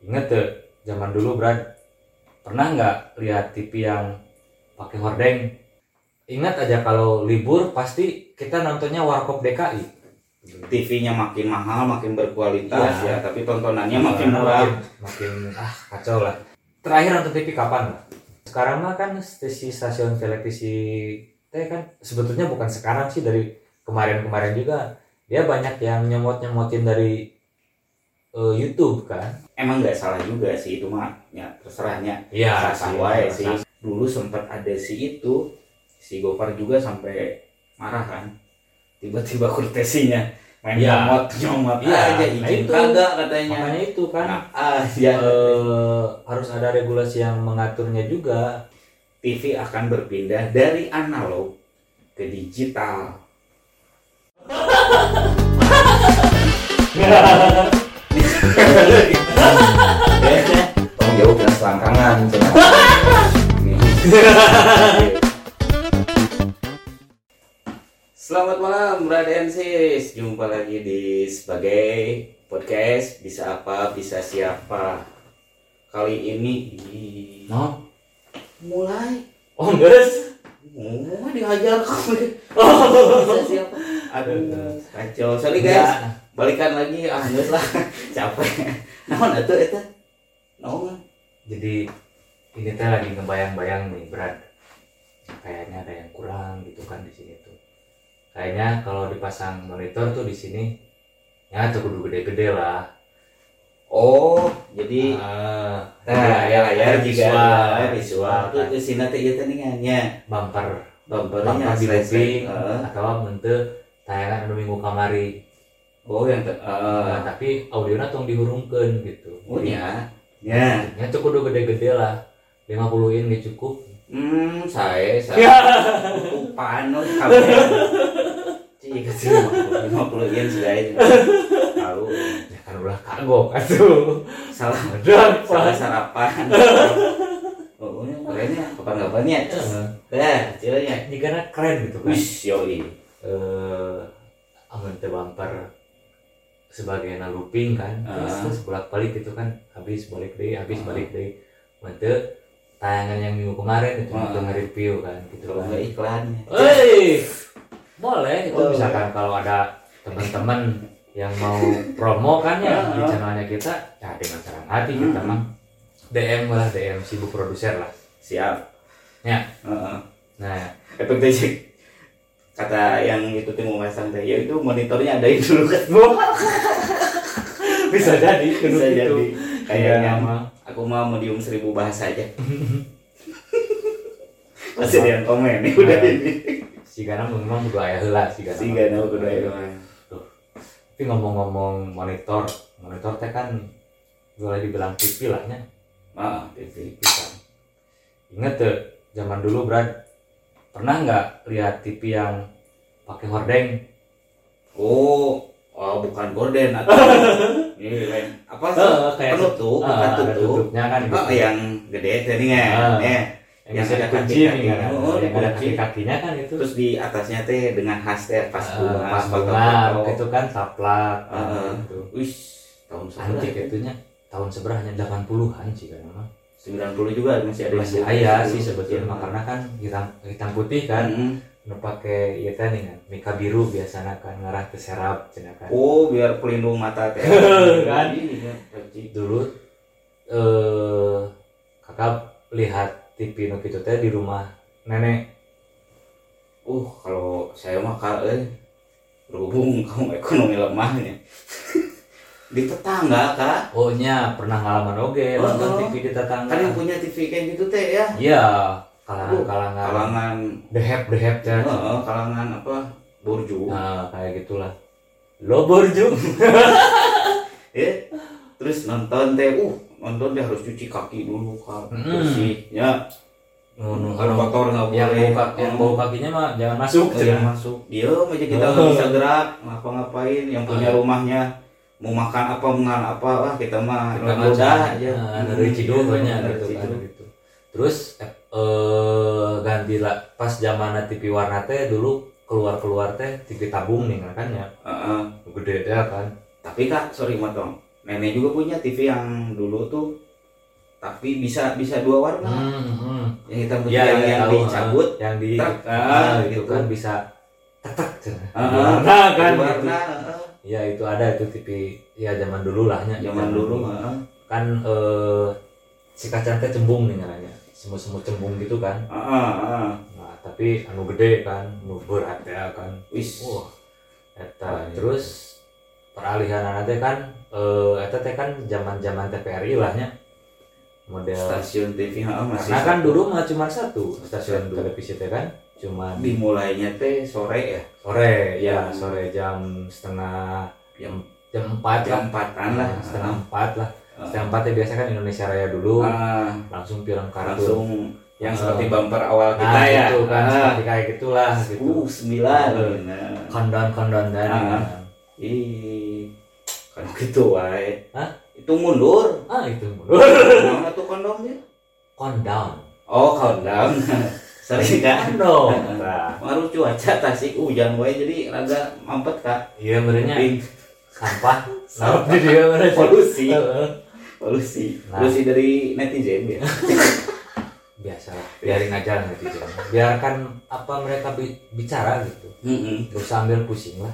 Ingat tuh zaman dulu Brad pernah nggak lihat TV yang pakai hordeng? Ingat aja kalau libur pasti kita nontonnya Warkop DKI. TV-nya makin mahal, makin berkualitas Iya. ya, tapi tontonannya makin murah. Makin ah kacau lah. Terakhir nonton TV kapan lah? Sekarang mah kan stasi stasiun televisi teh kan sebetulnya bukan sekarang sih dari kemarin-kemarin juga dia banyak yang nyemot-nyemotin dari eh, YouTube kan. Emang nggak salah juga sih itu mah, ya terserahnya. Iya, sah wae sih. Dulu sempat ada si itu, si Gopar juga sampai marah kan. Tiba-tiba kurtesinya main Iya. nyomot nyomot Iya, aja nah itu. kagak katanya. Makanya itu kan Nah, ah, ya. eh, harus ada regulasi yang mengaturnya juga. TV akan berpindah dari analog ke digital. Tolong jauh kena selangkangan. Selamat malam Bradensis Jumpa lagi di sebagai podcast. Bisa apa, bisa siapa? Kali ini No? Mulai. Oh, guys. Oh, dihajar kamu Bisa siapa? Aduh, kacau. Sorry guys, balikan lagi Ah, nggak lah, capek Naon itu itu Naon Jadi ini teh lagi ngebayang-bayang nih berat. Kayaknya ada yang kurang gitu kan di sini tuh. Kayaknya kalau dipasang monitor tuh di sini ya cukup gede-gede lah. Oh, jadi Ah, Nah, ya, ya, juga visual, visual. Tuh, kan. di sini teh ieu teh ningannya. bumper Bumpernya bumper di atau mente tayangan anu minggu kamari. Oh, yang eh, Nah, tapi audionya tong dihurungkeun gitu. Oh ya. Ya. Ya cukup udah gede-gede lah. 50 in gak cukup. Hmm, saya saya Ya. upaan lo kabeh. Cik kecil 50 yen sudah itu. Tahu. Ya kan ulah kagok atuh. Salah Dan salah sarapan. Oh, ini kerennya kapan-kapannya. Dah, cilanya. Ini karena keren gitu kan. Wis, yoi. Eh, amun teu bumper sebagai na looping kan. Terus, Ah. terus bolak-balik gitu kan. Habis balik deh, habis Ah. balik deh. Mante tayangan yang minggu kemarin itu Ah. untuk nge-review kan gitu Kalau kan. iklannya. Hei, boleh itu Oh. misalkan kalau ada teman-teman yang mau promo kan ya di Ah. channelnya kita ya dengan senang hati kita Hmm. mah DM lah DM sibuk produser lah Siap. Ya. Heeh. nah Efek. Kata yang itu mau masang teh, ya itu monitornya adain dulu kan. bisa jadi Bisa gitu. jadi. Kayaknya Iya, mah. aku mah medium seribu bahasa aja. Masih ada yang komen nih udah Nah. ini. si Gana memang udah ayah heula si Gana Si. Gana udah ya. tapi ngomong-ngomong monitor monitor teh kan boleh dibilang TV lah nya Ah, TV. TV kan inget tuh zaman dulu Brad pernah nggak lihat TV yang pakai hordeng Oh, oh bukan gorden atau ini lain. Apa sih? Eh, kayak penutup, Ah, bukan tutup. tutupnya kan gitu. Oh, yang gede tadi Ah. kan. Ya. yang, yang bisa ada dikunci kaki-kaki. nih kan Oh, yang ada dikunci. kaki-kakinya kan itu Terus di atasnya teh dengan teh pas Eh, bunga, pas bunga itu kan taplak Heeh. gitu. Wih, tahun antik sebelah. itunya tahun seberanya 80-an sih kan 90 juga masih ada masih ayah sih sebetulnya mah, karena kan hitam hitam putih kan Mm-mm. nu pakai ya kan kan mika biru biasanya kan ngarah ke serap cenah kan Oh, biar pelindung mata teh. Kan? Kecil. dulu eh kakak lihat TV nu kitu teh di rumah nenek Uh, kalau saya mah eh berhubung kaum ekonomi lemahnya. di tetangga kak. Oh nya pernah ngalaman oge Oh, nonton oh. TV di tetangga. Kan yang punya TV kayak gitu teh ya? Iya kalangan kalangan kalangan dehep dehep teh Heeh, kalangan apa? Borju. Nah kayak gitulah. Lo borju? Ya. Terus nonton teh. Uh nonton teh harus cuci kaki dulu kak. Mm. bersih ya. Nu nu kalau kotor nggak yang boleh. bau kaki yang bau kakinya mah jangan masuk Oh, jangan cenah. masuk. Dia aja kita Oh. nggak bisa gerak ngapa-ngapain yang punya Oh. rumahnya mau makan apa mengan apa wah kita mah udah aja nah, dari ciduk banyak gitu kan gitu. Terus eh, eh, ganti lah pas zaman TV warna teh dulu keluar keluar teh TV tabung nih kan ya. Heeh. gede teh kan. Tapi kak sorry motong nenek juga punya TV yang dulu tuh tapi bisa bisa dua warna. Hmm, hmm. yang hitam putih Ya, yang, ya, yang dicabut yang di ah, ah, gitu gitu. kan bisa tetek Ah, ah, nah kan dua gitu. Warna ah, ya itu ada itu TV ya zaman dulu lah nya zaman dulu ah, kan. Eh, si kacang teh cembung nih namanya semut-semut cembung gitu kan. Ah, ah, ah. nah tapi anu gede kan anu berat ya kan. Wis. Wah eta. Oh, iya. terus peralihan anak teh kan eh eta teh kan zaman-zaman TVRI lah nya. Model stasiun TV ah, masih karena kan satu. dulu mah cuma satu stasiun televisi teh kan cuma dimulainya teh sore ya? Sore ya Hmm. sore jam setengah jam jam empat jam empatan lah Nah, setengah empat lah. Ah. setengah empat ya biasa kan Indonesia Raya dulu. Ah, langsung film kartun. Langsung yang Ah. seperti bumper awal kita nah ya. gitu kan Ah, seperti kayak gitulah gitu. Uh sembilan. Nah. kondon kondon dan Ah. ih kan gitu wae. Hah? itu mundur. Ah itu mana tuh kondomnya? Kondon oh countdown sering kan? Kondon nah Ngaruh cuaca tasik hujan wae jadi rada mampet kak. Iya benernya sampah Sampah. Sampah. Dia bener Polusi. Polusi. Nah. polusi dari netizen ya? Biasa biarin aja netizen. Biarkan apa mereka bi- bicara gitu. Heeh. terus sambil pusing lah.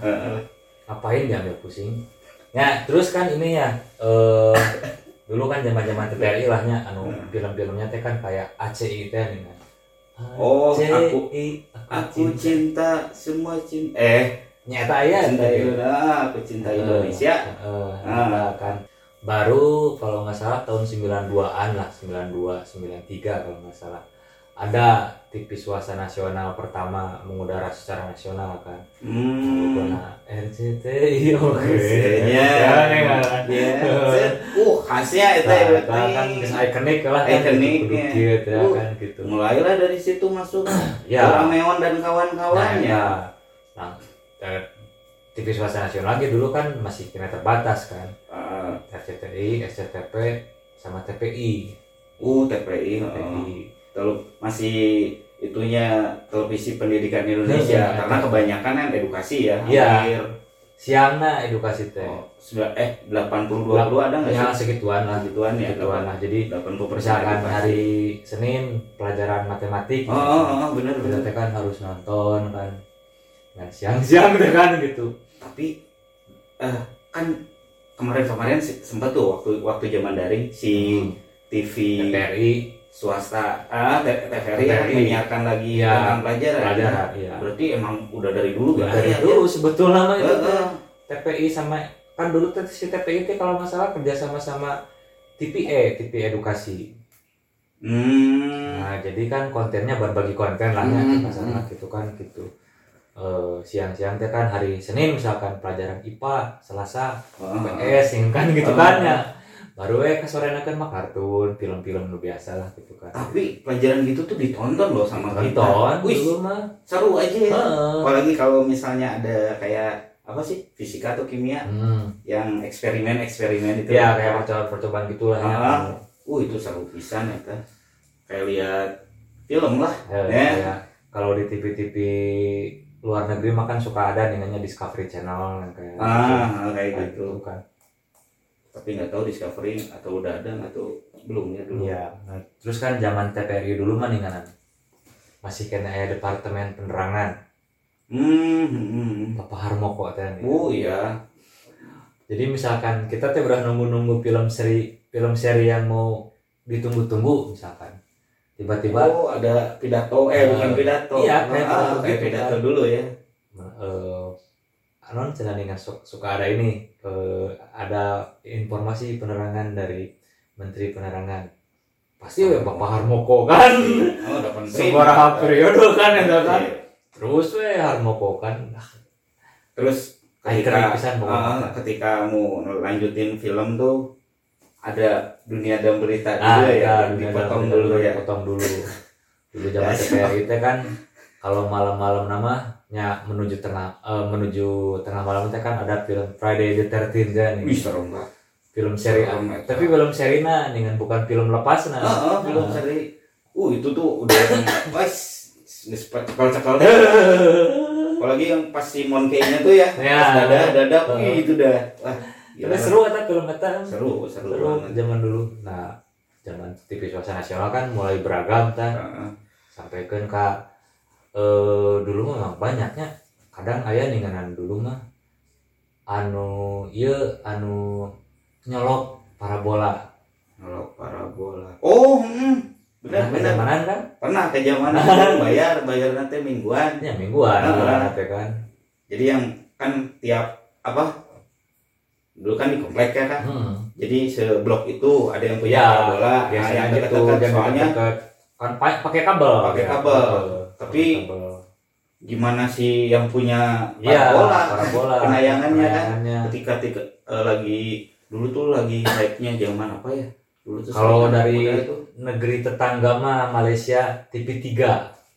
Ngapain diambil pusing? Ya terus kan ini ya eh dulu kan zaman zaman TVRI lahnya anu Hmm. film-filmnya teh kan kayak ACI teh nih kan Oh, ACI, aku- aku aku cinta. cinta semua cinta. Eh. Nyata ya cinta. Indonesia aku cinta Indonesia. Eh, Ah. nyata kan baru kalau nggak salah tahun 92-an lah 92 93 kalau nggak salah ada TV swasta nasional pertama mengudara secara nasional kan hmm Nah, RCTI oke Maksudnya, Ya, uh khasnya itu Nah, ya kan ikonik lah kan Ikonik, ya. ya Uh. kan gitu mulailah dari situ masuk ya Rameon dan nah, kawan-kawannya ya. nah eh, TV swasta nasional lagi dulu kan masih kena terbatas kan Ah, RCTI, SCTP, sama TPI. uh TPI oh. TPI. Telu- masih itunya televisi pendidikan Indonesia Iya. karena kebanyakan kan edukasi ya Iya. hampir Siangna edukasi teh. oh, sembilan- eh 80 20 ada nggak Ya sih segituan lah. gituan ya Segituan lah. Jadi 80 persen hari Senin pelajaran matematik. oh, oh, oh benar Kita benar teh kan harus nonton kan. Dan siang-siang teh kan gitu. tapi eh, kan kemarin-kemarin sempat tuh waktu waktu zaman daring si Hmm. TV TPRI swasta ah TVRI TVRI. menyiarkan lagi Iya, tentang pelajaran pelajaran iya. berarti emang udah dari dulu Udah kan dari ya? dulu sebetulnya mah itu. TPI sama kan dulu si TPI teh kalau nggak salah kerja sama sama TPE, TV edukasi. Hmm. Nah, jadi kan kontennya berbagi konten lah ya, Hmm, masalah gitu kan gitu. Eh, siang-siang teh kan hari Senin misalkan pelajaran IPA, Selasa Oh, PS yang kan gitu Oh. kan ya. Baru ya ke sore kan mah kartun, film-film nu biasa lah gitu kan. Tapi pelajaran gitu tuh ditonton loh sama kita. Tonton Wih, dulu mah. seru aja ya. Apalagi kalau misalnya ada kayak apa sih fisika atau kimia Hmm. yang eksperimen-eksperimen itu. Ya kayak percobaan-percobaan gitulah ya. Ah. Uh itu seru pisan ya teh. Kayak lihat film lah. Ya, Ya. kayak kalau di TV-TV luar negeri mah kan suka ada nih namanya Discovery Channel yang kayak Ah, kayak kayak gitu. gitu kan. Tapi nggak tahu Discovery atau udah ada atau belum ya dulu. Iya. Nah, terus kan zaman TPRI dulu mah nih kan masih kena ya departemen penerangan Hmm, hmm, hmm. Bapak Harmoko teh. Oh iya. Jadi misalkan kita teh udah nunggu-nunggu film seri film seri yang mau ditunggu-tunggu misalkan tiba-tiba Oh ada pidato eh bukan pidato. iya, kayak Ah, pidato kayak gitu pidato kan. dulu ya. eh anon cenah dengan su- suka ada ini eh, ada informasi penerangan dari Menteri Penerangan. Pasti we Bapak Harmoko kan? Oh penting. sebuah periode kan ya kan? Iya. terus we Harmoko kan? Terus Kayak ketika ah, ketika mau lanjutin film tuh ada dunia dan berita ah dulu ya, ya dunia dipotong dulu ya. dipotong dulu. Dulu zaman Ya, TPRI teh kan kalau malam-malam namanya menuju tengah eh, menuju tengah malam teh kan ada film Friday the 13 kan serem banget. film seri tapi film seri nah dengan bukan film lepas nah Ah, ah, film seri. Uh itu tuh udah wes cekal-cekal. Apalagi yang pas si Monkey-nya tuh ya, Ya. pas dada dada, Ah. wih itu dah. Wah, Tapi seru eta film eta. seru seru, Seru zaman dulu. Nah, zaman TV swasta nasional kan mulai beragam kan. Heeh. Sampai kan ka eh dulu mah banyaknya kadang aya ninganan dulu mah anu ieu anu nyolok parabola. kalau parabola oh hmm. benar Nah, benar Zamanan kan? pernah ke zaman bayar bayar nanti mingguan Ya mingguan Ah. bulan teh kan. jadi yang kan tiap apa dulu kan di komplek ya kan Hmm. jadi seblok itu ada yang punya Ya, parabola nah, biasanya yang gitu dekat-dekat dan soalnya deket kan pa- pakai kabel Pakai ya, kabel. Tapi- gimana sih yang punya Iya, parabola? parabola. penayangannya kan? ketika tika- eh, lagi dulu tuh lagi hype-nya zaman apa ya? Dulu tuh Kalau dari negeri tetangga mah Malaysia TV3.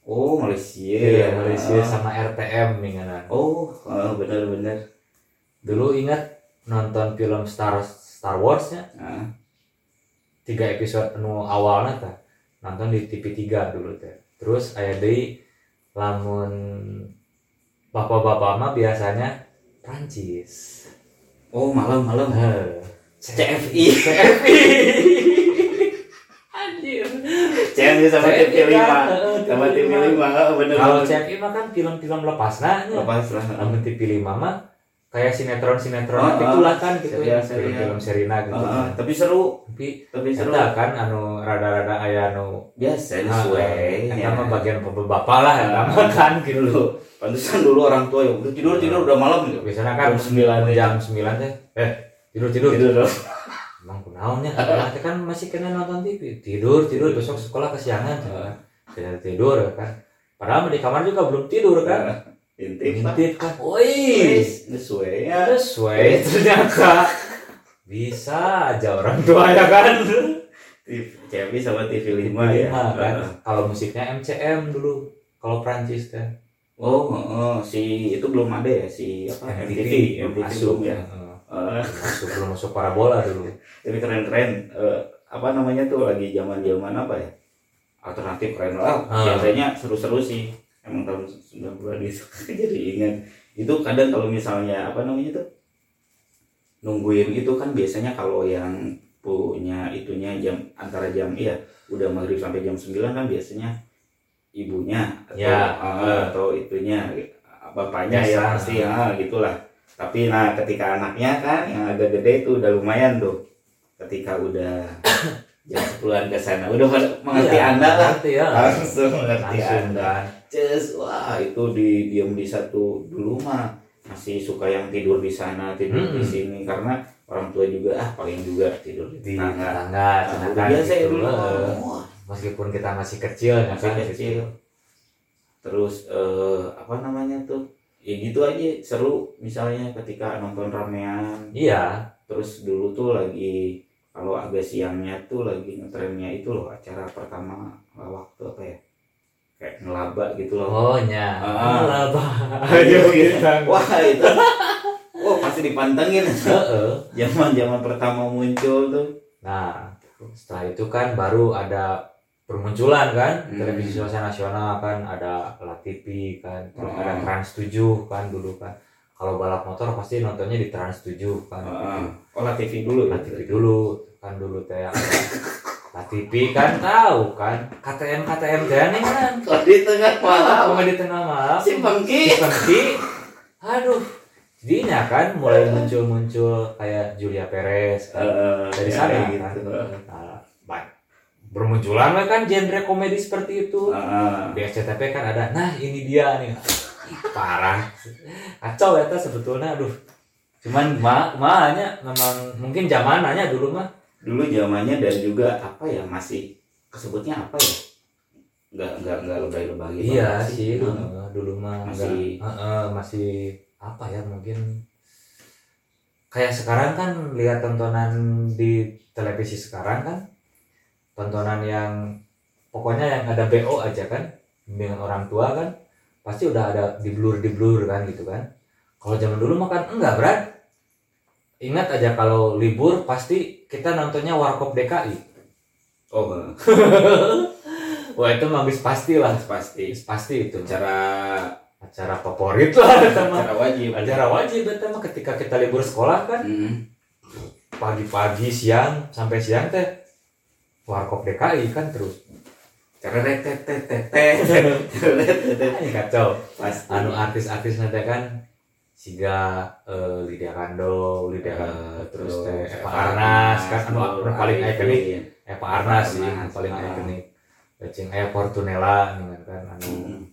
oh Malaysia. Iya, Malaysia sama RTM ninganan. oh eh, benar-benar Dulu ingat nonton film Star Star Wars-nya? Nah, tiga episode nu awalnya tah. Nonton di TV3 dulu teh. Terus aya deui lamun bapak-bapak mah biasanya Prancis. oh malam-malam Eh, CFI CFI. Anjir. CFI sama CFI TV5 kan, sama TV5. TV5 oh, bener Kalau CFI mah kan film-film lepasnya. lepas lah Namun TV5 mah kayak sinetron-sinetron Oh, gitulah kan gitu serial, ya. serial. Film-film Serina gitu. Ah, ah, kan. tapi seru Tapi tapi seru Eta kan anu rada-rada aya anu biasa ah, sesuai Eta mah bagian bapak lah mah kan gitu. dulu pantesan dulu orang tua ya udah tidur tidur udah malam gitu Biasanya kan Jam sembilan ya. jam 9 teh eh tidur tidur. tidur dong Emang kunaonnya sekolah teh kan masih kena nonton TV. Tidur tidur besok sekolah kesiangan kan. Tidak tidur kan. Padahal di kamar juga belum tidur kan. Intip lah Ngintip kan. Wih, sesuai ya sesuai ternyata bisa aja orang tua ya kan. TV sama TV 5 TV5 ya kan. Kalau musiknya MCM dulu. Kalau Prancis kan. oh oh, si itu belum ada ya si apa MTV MTV masuk belum ya. Eh, masuk belum masuk parabola dulu. tapi keren keren Eh, apa namanya tuh lagi zaman zaman apa ya alternatif keren lah Ah. biasanya seru seru sih emang tahun 90-an gitu jadi ingat itu kadang kalau misalnya apa namanya tuh nungguin itu kan biasanya kalau yang punya itunya jam antara jam iya udah maghrib sampai jam 9 kan biasanya ibunya atau, Ya. ah, atau itunya bapaknya Biasa. ya pasti ya gitulah tapi nah ketika anaknya kan yang agak gede itu udah lumayan tuh ketika udah jam 10 ke sana udah mengerti Iya, anda lah Mengerti ya. langsung mengerti Langsung anda kan. Cus, wah itu di diam di satu dulu mah masih suka yang tidur di sana tidur di Mm-mm. sini karena orang tua juga ah paling juga tidur di Di tetangga tetangga, cenah udah kan biasa gitu. dulu Meskipun kita masih kecil ya masih kan. kecil gitu. terus eh, apa namanya tuh ya gitu aja seru misalnya ketika nonton ramean Iya, terus dulu tuh lagi kalau agak siangnya tuh lagi ngetrennya itu loh acara pertama waktu apa ya kayak ngelaba gitu loh oh nya. Ah. Laba. Ayo Ayo kita. wah itu wah pasti dipantengin Heeh. zaman zaman pertama muncul tuh Nah, setelah itu kan baru ada permunculan kan Hmm. televisi swasta nasional kan ada La TV kan terus Oh. ada Trans 7 kan dulu kan kalau balap motor pasti nontonnya di Trans 7 kan Heeh. olah TV dulu La TV dulu kan dulu teh TV kan tahu kan KTM KTM nih kan. Kok di tengah malam. Cuma di tengah malam. Si Bangki Seperti aduh jadinya kan mulai muncul-muncul kayak Julia Perez kan. Dari ya, sana kan. gitu. Nah, baik. bermunculan lah kan genre komedi seperti itu. Heeh. di SCTV kan ada nah ini dia nih. Ih, parah. Kacau ya sebetulnya. Aduh. Cuman ma mahanya memang mungkin zamananya dulu mah dulu zamannya dan juga apa ya masih kesebutnya apa ya? Nggak nggak nggak lebay-lebay gitu iya sih. heeh, dulu mah Masih- nggak- heeh, masih apa ya mungkin kayak sekarang kan lihat tontonan di televisi sekarang kan tontonan yang pokoknya yang ada BO aja kan bimbingan orang tua kan pasti udah ada di blur di blur kan gitu kan. Kalau zaman dulu mah kan enggak berat ingat aja kalau libur pasti kita nontonnya Warkop DKI oh wah itu mah bis pasti lah pasti. Pasti itu. Cara acara favorit lah sama cara wajib. Acara wajib itu mah ketika kita libur sekolah kan. Hmm. pagi-pagi siang sampai siang teh warkop DKI kan terus. Kacau anu artis-artis nanti kan Siga eh, Lydia Kando, Lydia Eh, Kando, terus teh Eva Arnas kan anu paling ikonik Eva Arnas sih anu paling ah. ikonik Cing aya Fortunella dengan kan anu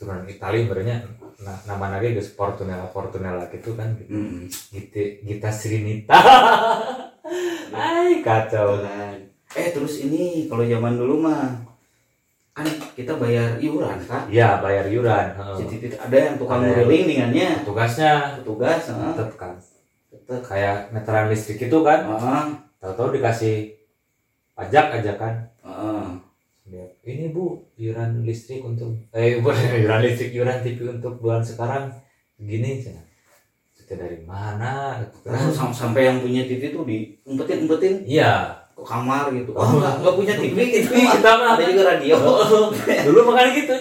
turunan Itali sebenarnya nah, nama lagi geus Fortunella Fortunella gitu kan gitu. mm, Gitu Gita Srinita. Ay kacau. Betulan. Eh terus ini kalau zaman dulu mah kan kita bayar iuran kan. Iya bayar iuran. Jadi ada yang tukang dengannya Tugasnya petugas. heeh. tetep kan Tetep. kayak meteran listrik itu kan Heeh, tahu-tahu dikasih pajak aja kan heeh. Dia, ini bu iuran listrik untuk eh bukan iuran listrik iuran TV untuk bulan sekarang gini cina itu dari mana Terus sampai yang punya TV tuh diumpetin umpetin iya ke kamar gitu. Oh. Oh, enggak, enggak punya TV gitu. kita mah Ada juga radio. dulu makanya gitu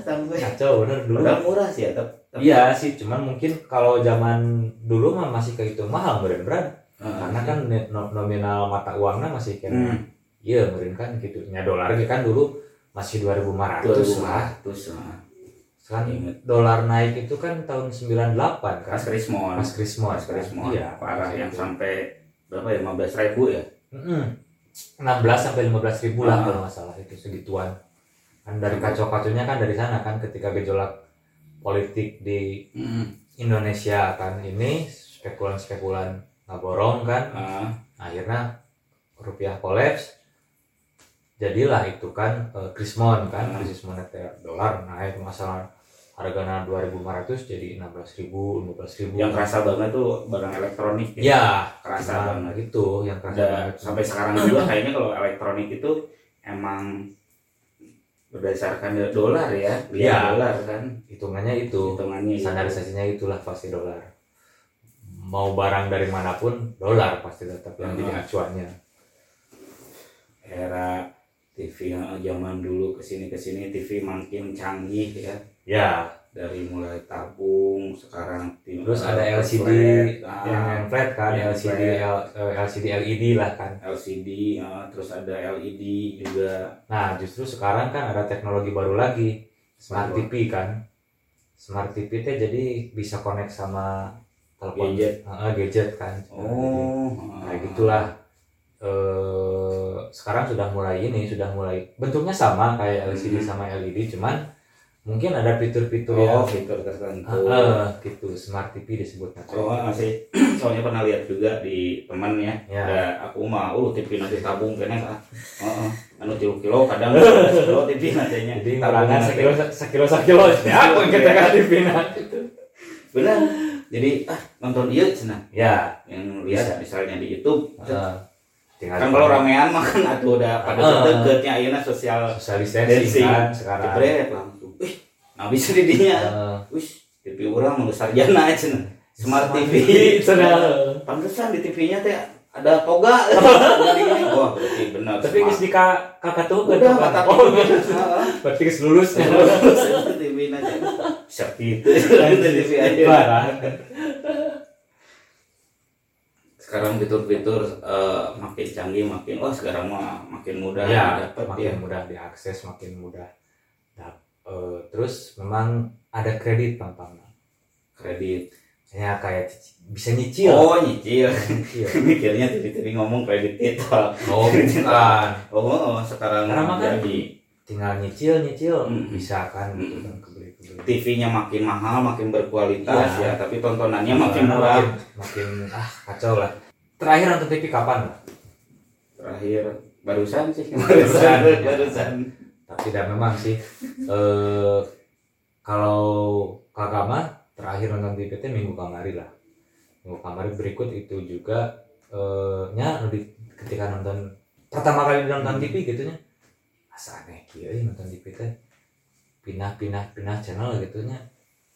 sampai kacau bener dulu Padahal murah sih ya, tapi iya sih cuman mungkin kalau zaman dulu mah masih kehitung mahal bener Heeh. karena kan nominal mata uangnya masih kayak Hmm. iya meren kan gitu nya dolar kan dulu masih 2500 lah 2500 lah. kan Ingat. dolar naik itu kan tahun 98 kan Pas Krismon. pas Krismon Pas Krismon. iya Parah yang itu. sampai berapa ya? 15 ribu ya? Mm-mm. 16 sampai 15 ribu lah Ah. kalau nggak salah itu segituan kan dari kacau-kacaunya kan dari sana kan ketika gejolak politik di. Indonesia kan ini spekulan-spekulan ngaborong kan Ah, akhirnya rupiah kolaps jadilah itu kan eh, krismon kan Hmm. krisis moneter dolar naik masalah harganya 2500 jadi 16000 15000 yang kerasa banget tuh barang elektronik ya? Kerasa nah, banget. gitu yang kerasa banget. sampai sekarang juga kayaknya kalau elektronik itu emang berdasarkan dolar ya, Iya. lihat dolar kan? Hitungannya itu. Hitungannya gitu. standarisasinya itulah pasti dolar. Mau barang dari mana pun dolar pasti tetap yang jadi Hmm. acuannya. Era TV yang zaman dulu ke sini ke sini TV makin canggih ya. Ya dari mulai tabung sekarang tim- terus ada LCD flat, ah, yang, yang flat kan yang LCD flat. L- eh, LCD LED lah kan LCD ah, terus ada LED juga Nah, justru sekarang kan ada teknologi baru lagi, smart Baru. TV kan. Smart TV teh jadi bisa connect sama telepon Gadget. Heeh, gadget kan. oh Nah, gitulah. Eh sekarang sudah mulai ini, sudah mulai bentuknya sama kayak LCD Hmm. sama LED, cuman mungkin ada fitur-fitur oh yang fitur tertentu Heeh, gitu, smart TV disebutnya. Oh, masih soalnya pernah lihat juga di teman ya. Ya. Ada aku mah uh TV nanti tabung kena ah. Heeh. Anu 3 kilo kadang 12 kilo TV nantinya. Jadi nanti. sekilo sekilo sekilo ya aku kita kan di final itu. Benar. Jadi ah nonton ieu cenah Ya, yang lihat misalnya di YouTube. tinggal Kan kalau ramean mah kan atuh udah pada Ah. deketnya ayeuna sosial social distancing kan sekarang. jebret langsung. Wih, nah bisa di dinya. Heeh. Wih, TV orang mau sarjana cenah. Smart TV. Cenah. Pantesan di TV-nya teh ada toga. Wah, berarti benar. Tapi geus di ka- kakak tuh kan udah mata Oh, berarti geus lulus. TV aja seperti itu TV aja Parah. sekarang fitur-fitur eh, makin canggih makin wah sekarang mah makin mudah Ya, dapat makin ya mudah diakses, makin mudah. Eh, terus memang ada kredit gampang. kredit Misalnya kayak bisa nyicil. oh nyicil mikirnya tadi-tadi ngomong kredit itu Oh, bukan. oh, oh, sekarang Karena kan jadi Tinggal nyicil, nyicil Mm. bisa kan gitu Mm. kan kebeli-kebeli. TV-nya makin mahal makin berkualitas Iya. ya tapi tontonannya makin Karena murah Makin, makin ah kacau lah. Terakhir nonton TV kapan? Terakhir barusan sih Barusan. barusan tidak memang sih. Eh kalau kakak mah terakhir nonton teh minggu kamari lah. Minggu kamari berikut itu juga eh nya lebih ketika nonton pertama kali nonton TV gitu nya. Asa aneh kieu euy nonton TV teh pindah-pindah pindah channel gitu nya.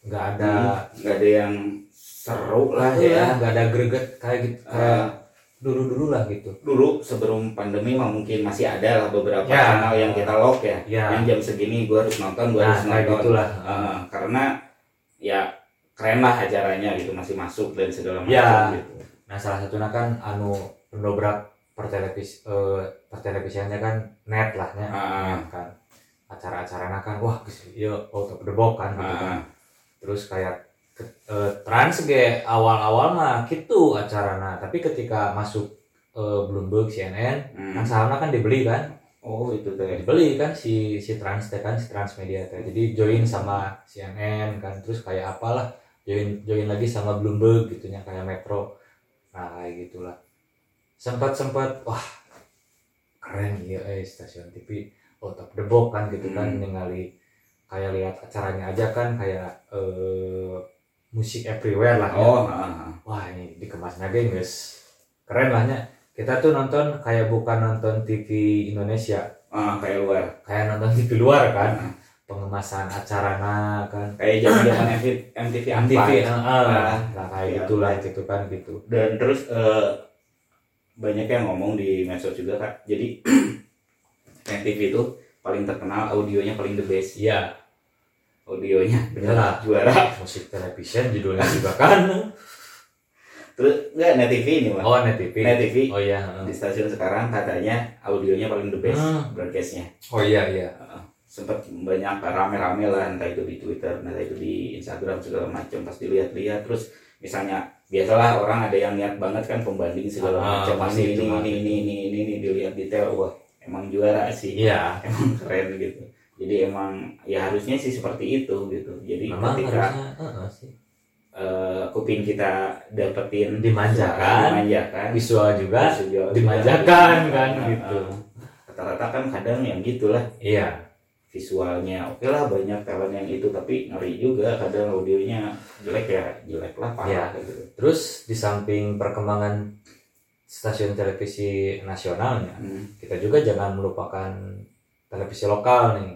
Nggak ada nggak ada yang seru lah ya. nggak ada greget kayak gitu kayak Eh, dulu dulu lah gitu. Dulu sebelum pandemi mah mungkin masih ada lah beberapa Ya. channel yang kita lock ya. Ya. Yang jam segini gua harus nonton gua nah harus nonton. gitulah. Eh, karena ya keren lah acaranya gitu masih masuk dan segala macam Ya. gitu. Nah salah satunya kan anu pendobrak pertelevis eh, pertelevisiannya kan net lah Ah. Net kan. Acara-acaranya kan wah geus ieu out of the box kan gitu kan. Terus kayak eh, trans ge awal-awal mah gitu acarana. Tapi ketika masuk eh, Bloomberg CNN hmm. kan sahamnya kan dibeli kan? Oh itu teh. Dibeli kan si si trans teh kan si transmedia teh. Jadi join sama CNN kan. Terus kayak apalah join join lagi sama Bloomberg gitunya kayak Metro. Nah kayak gitulah. Sempat sempat wah keren ya eh stasiun TV out of the box kan gitu kan Hmm. ningali kayak lihat acaranya aja kan kayak eh, musik everywhere lah ya. oh ah, ah. wah ini dikemas lagi guys. Keren lah nya kita tuh nonton kayak bukan nonton TV Indonesia. Ah kayak luar. Kayak nonton TV luar kan? Ah. pengemasan acarana kan? Kayak zaman zaman MTV MTV TV Unplugged. nah, nah kayak Iya, gitulah Unplugged. gitu kan gitu. Dan terus eh, banyak yang ngomong di medsos juga kak. Jadi MTV itu paling terkenal audionya paling the best. Iya audionya. Iyalah. juara. Musik television judulnya juga kan. Terus enggak net TV ini mah oh net TV net TV oh iya di stasiun sekarang katanya audionya paling the best Hmm. broadcastnya. Oh iya iya. Sempat banyak rame-rame lah entah itu di Twitter entah itu di Instagram segala macam pas dilihat-lihat. Terus misalnya biasalah orang ada yang niat banget kan pembanding segala Ah, macam pasti. ini ini, ini, ini ini ini ini dilihat detail wah emang juara sih. Iya. Emang keren gitu jadi emang ya harusnya sih seperti itu gitu. Jadi memang ketika harusnya heeh sih. eh, kuping kita dapetin Dimanjakan. dimanjakan visual juga juga- dimanjakan juga- kan Nah, gitu. Rata-rata kan kadang yang gitulah. Iya. Visualnya oke lah banyak talent yang itu tapi ngeri juga kadang audionya jelek ya jelek lah parah Iya. gitu. Terus di samping perkembangan stasiun televisi nasionalnya Hmm. kita juga jangan melupakan televisi lokal nih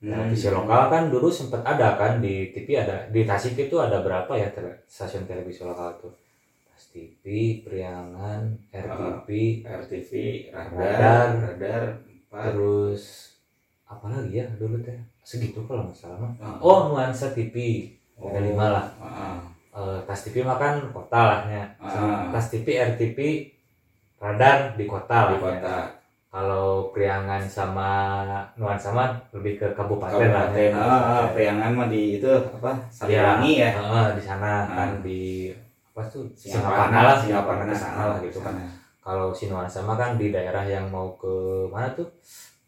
televisi Hmm. lokal kan dulu sempat ada kan di TV ada di Tasik itu ada berapa ya tele- stasiun televisi lokal tuh Tas TV Priangan RTV RTV Radar. radar radar terus apa lagi ya dulu teh segitu kalau nggak salah mah Ah. oh nuansa TV ada Oh. lima lah Ah. Eh, Tas TV mah kan kota lah ya Ah. Tas TV RTV radar di kota lah di ya. Kalau Priangan sama nuansa mah lebih ke kabupaten, lah. Kabupaten. Ya. ah, ah, Priangan mah di itu apa Sariwangi ya? Heeh, di sana Ah. kan di apa tuh Singaparna lah ke sana sana lah gitu kan. kalau si nuansa mah kan di daerah yang mau ke mana tuh?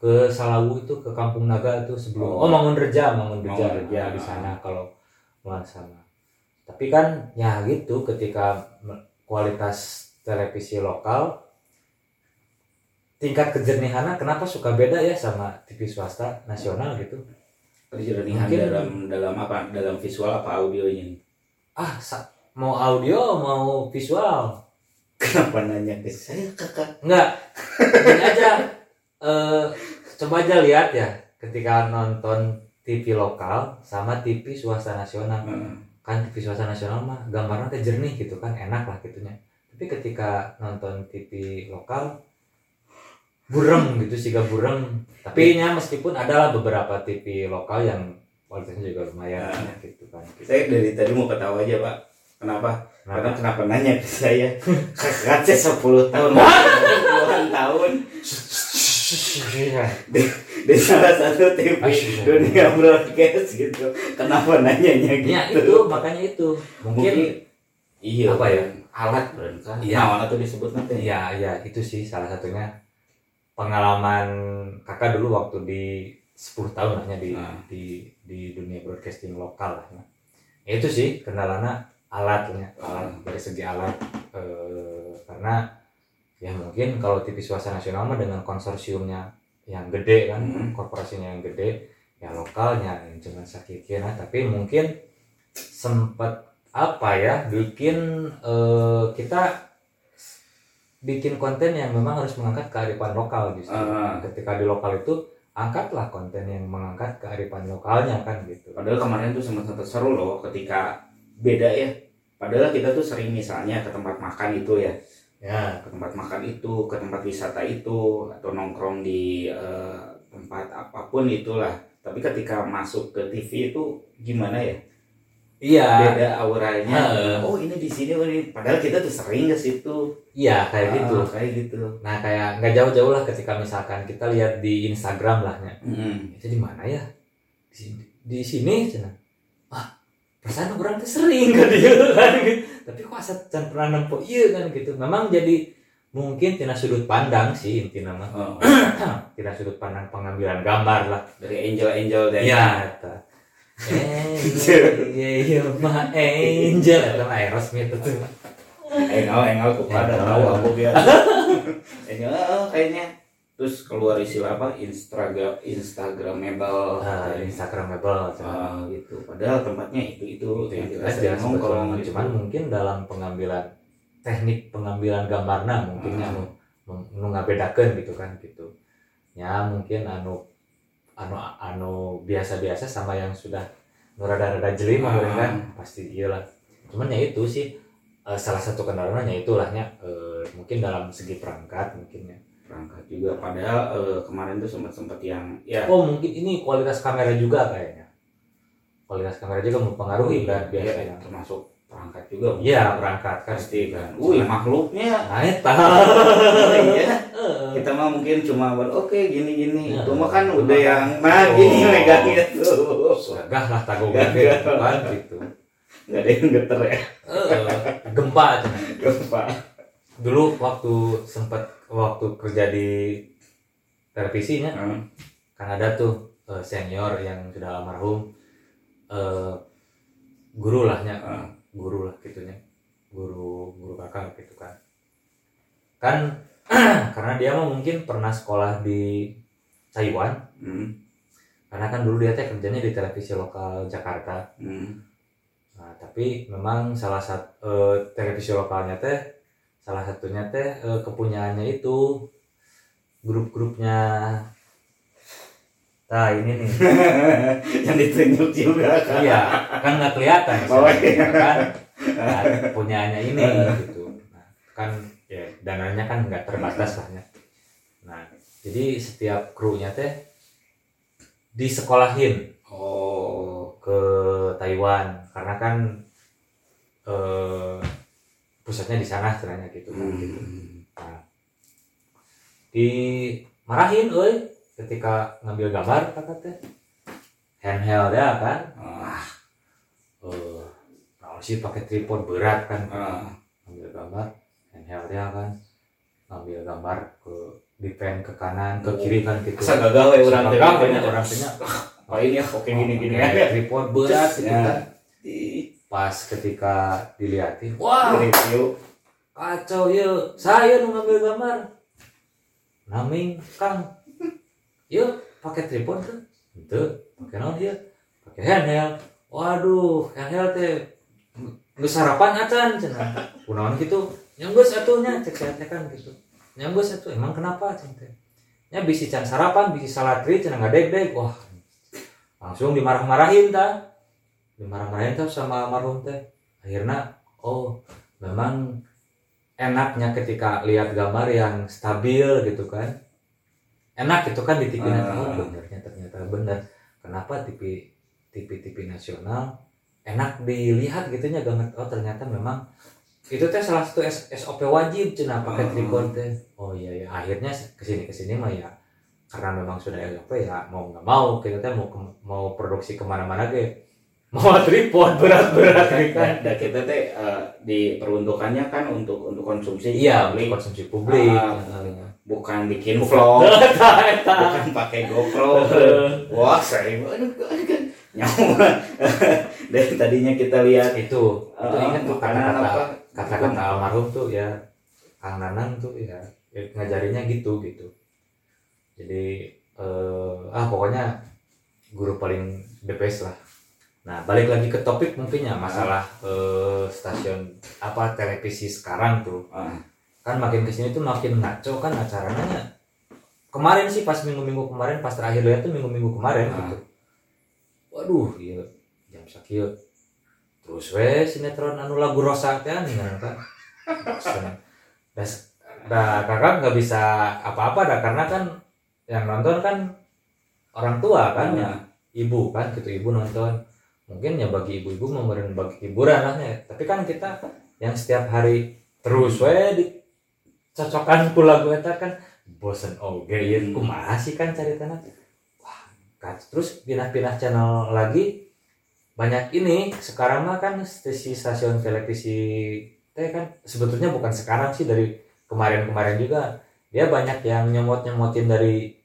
Ke Salawu itu ke Kampung Naga itu sebelum. Oh, Oh. Mangunreja Mangunreja Mangunreja. ya di sana kalau nuansa mah tapi kan ya gitu ketika kualitas televisi lokal tingkat kejernihannya kenapa suka beda ya sama TV swasta nasional gitu? Kejernihan Mungkin- dalam dalam apa? Dalam visual apa audionya nih? ah mau audio mau visual. Kenapa nanya ke saya kakak? Enggak. Ini aja. Eh, coba aja lihat ya ketika nonton TV lokal sama TV swasta nasional. Heeh. kan TV swasta nasional mah gambarnya jernih gitu kan enak lah gitunya. Tapi ketika nonton TV lokal burem gitu sih gak burem tapi nya meskipun adalah beberapa TV lokal yang kualitasnya juga lumayan Nah. gitu kan. Saya dari tadi mau ketawa aja pak. Kenapa? Karena Kenapa? nanya ke saya? Kakak saya 10 tahun. Puluhan tahun. Di salah satu TV dunia broadcast gitu. Kenapa nanyanya gitu? ya itu makanya itu. Mungkin iya. Apa ya? alat kan? Iya. nah tuh disebut nanti. Iya, iya, itu sih salah satunya pengalaman kakak dulu waktu di 10 tahun lahnya di, Nah. di di dunia broadcasting lokal lah. ya. Ya, itu sih kendalanya alatnya, alat Ah. dari segi alat eh, karena ya mungkin kalau TV swasta nasional mah dengan konsorsiumnya yang gede kan, Hmm. korporasinya yang gede, ya lokalnya yang cuma sakitnya, tapi mungkin sempat apa ya bikin eh, kita bikin konten yang memang harus mengangkat kearifan lokal justru. Ah. Ketika di lokal itu angkatlah konten yang mengangkat kearifan lokalnya kan gitu. Padahal kemarin tuh sempat sempat seru loh ketika beda ya. Padahal kita tuh sering misalnya ke tempat makan itu ya, Ya, ke tempat makan itu, ke tempat wisata itu, atau nongkrong di eh, tempat apa pun itulah. Tapi ketika masuk ke TV itu gimana ya? Iya. Beda auranya. Heeh. oh ini di sini oh ini. Padahal kita tuh sering ke situ. Iya kayak gitu. Ah, kayak gitu. Nah kayak nggak jauh-jauh lah ketika misalkan kita lihat di Instagram lah ya Mm. itu di mana ya? Di, sini- di sini cina ah perasaan orang tuh sering kan dia kan? Gitu. tapi kok asa can pernah nempo? Iya kan gitu. Memang jadi mungkin tina sudut pandang sih intinya mah Oh, tina sudut pandang pengambilan gambar lah. Dari angel-angel dan iya Angel, mah angel eta mah Aerosmith itu. Engel engel pada tahu aku biar engel oh, kayaknya. Terus keluar istilah apa? Instagram Instagramable. Ah, Instagramable cina. Ah, gitu. Padahal tempatnya itu itu. Itu yang itu nongkrong sebetulnya. gitu. cuman mungkin dalam pengambilan teknik pengambilan gambarna mungkin Ah. anu nu ngabedakeun gitu kan gitu. Ya mungkin anu anu anu biasa-biasa sama yang sudah rada-rada jeli mah Ah. meureun kan pasti iyalah cuman ya itu sih eh, salah satu kendalanya ya itulahnya eh, mungkin dalam segi perangkat mungkin ya. Perangkat juga. Padahal eh, kemarin tuh sempat sempat yang ya. Oh mungkin ini kualitas kamera juga kayaknya. Kualitas kamera juga mempengaruhi kan ya, biasanya. termasuk perangkat juga iya perangkat kan pasti kan wih makhluknya eta. iya Heeh. kita mah mungkin cuma buat oke gini gini Ya, itu mah kan udah yang nah Oh. gini megangnya tuh Gagah lah gede kan gitu. nggak ada yang geter ya Heeh. gempa cenah. gempa Dulu waktu sempat waktu kerja di televisinya Hmm. kan ada tuh eh, senior yang sudah almarhum eh, guru lahnya Hmm. Guru lah gitunya guru guru kakak gitu kan kan karena dia mah mungkin pernah sekolah di Taiwan Hmm. karena kan dulu dia teh kerjanya di televisi lokal Jakarta Hmm. Nah, tapi memang salah satu televisi lokalnya teh salah satunya teh eh, kepunyaannya itu grup-grupnya Nah ini nih, yang ditunjuk juga kan iya kan nggak kelihatan Oh, iya. kan Nah, punyaannya ini gitu. Nah, kan ya dananya kan nggak terbatas lah ya. Nah jadi setiap krunya teh disekolahin oh ke Taiwan karena kan eh, pusatnya di sana sebenarnya gitu kan gitu. Hmm. dimarahin euy ketika ngambil gambar kata teh handheld ya kan? Ah, nah, sih pakai tripod berat kan? Ah. ngambil gambar handheld ya kan? Ngambil gambar ke di pen ke kanan ke kiri kan gitu. Asa gagal urang teh Gagal banyak orang tanya Oh ini ya oke gini gini ya. tripod berat gitu Ya. kan. Pas ketika dilihatin wah review. kacau ya saya nu ngambil gambar. Naming kang yuk pakai tripod tuh itu pakai naon ya pakai handheld. Waduh handheld teh nggak sarapan acan cenah kunaon gitu yang geus atunya cek teh kan gitu. Yang geus atuh emang kenapa cen teh? Nya bisi can sarapan bisi salatri cenah ngadeg-deg wah langsung dimarah-marahin tah dimarah-marahin tuh sama almarhum teh. Akhirnya oh memang enaknya ketika lihat gambar yang stabil gitu kan enak itu kan di TV Ah. nasional oh benernya ternyata bener kenapa TV TV TV nasional enak dilihat gitunya gambar oh ternyata memang itu teh salah satu SOP wajib cina pakai Ah. tripod teh oh iya ya akhirnya ke sini ke sini mah ya karena memang sudah SOP ya mau nggak mau kita teh mau ke- mau produksi ke mana-mana ge mau tripod berat-berat gitu kan Dan, dan kita teh eh, diperuntukannya kan untuk untuk konsumsi iya publik. konsumsi publik Ah, Heeh. Bukan bikin vlog. Bukan pakai GoPro. Wah kan nyawa. Dari tadinya kita lihat itu. Itu eh, ingat tuh kata-kata kata-kata almarhum tuh ya. Kang Nanang tuh ya, ya ngajarinya gitu gitu. Jadi eh, ah pokoknya guru paling the best lah. Nah balik lagi ke topik mungkin ya masalah eh, stasiun apa televisi sekarang tuh. Ah, kan makin ke sini tuh makin ngaco kan acaranya. Kemarin sih pas minggu-minggu kemarin pas terakhir lihat tuh minggu-minggu kemarin Ah. gitu. Waduh iya jam sakit terus we sinetron anu lagu rosa teh nih kan das dah kakak nggak bisa apa-apa dah karena kan yang nonton kan orang tua kan ya ah. ibu kan gitu ibu nonton. Mungkin ya bagi ibu-ibu memberi bagi hiburan lah ya. Tapi kan kita yang setiap hari terus we dicocokkan ku lagu eta kan bosen oge ya Hmm. kumaha sih kan cari tanah wah kan terus pindah-pindah channel lagi banyak ini sekarang mah kan stasi stasiun televisi teh kan sebetulnya bukan sekarang sih dari kemarin-kemarin juga. Dia banyak yang nyemot-nyemotin dari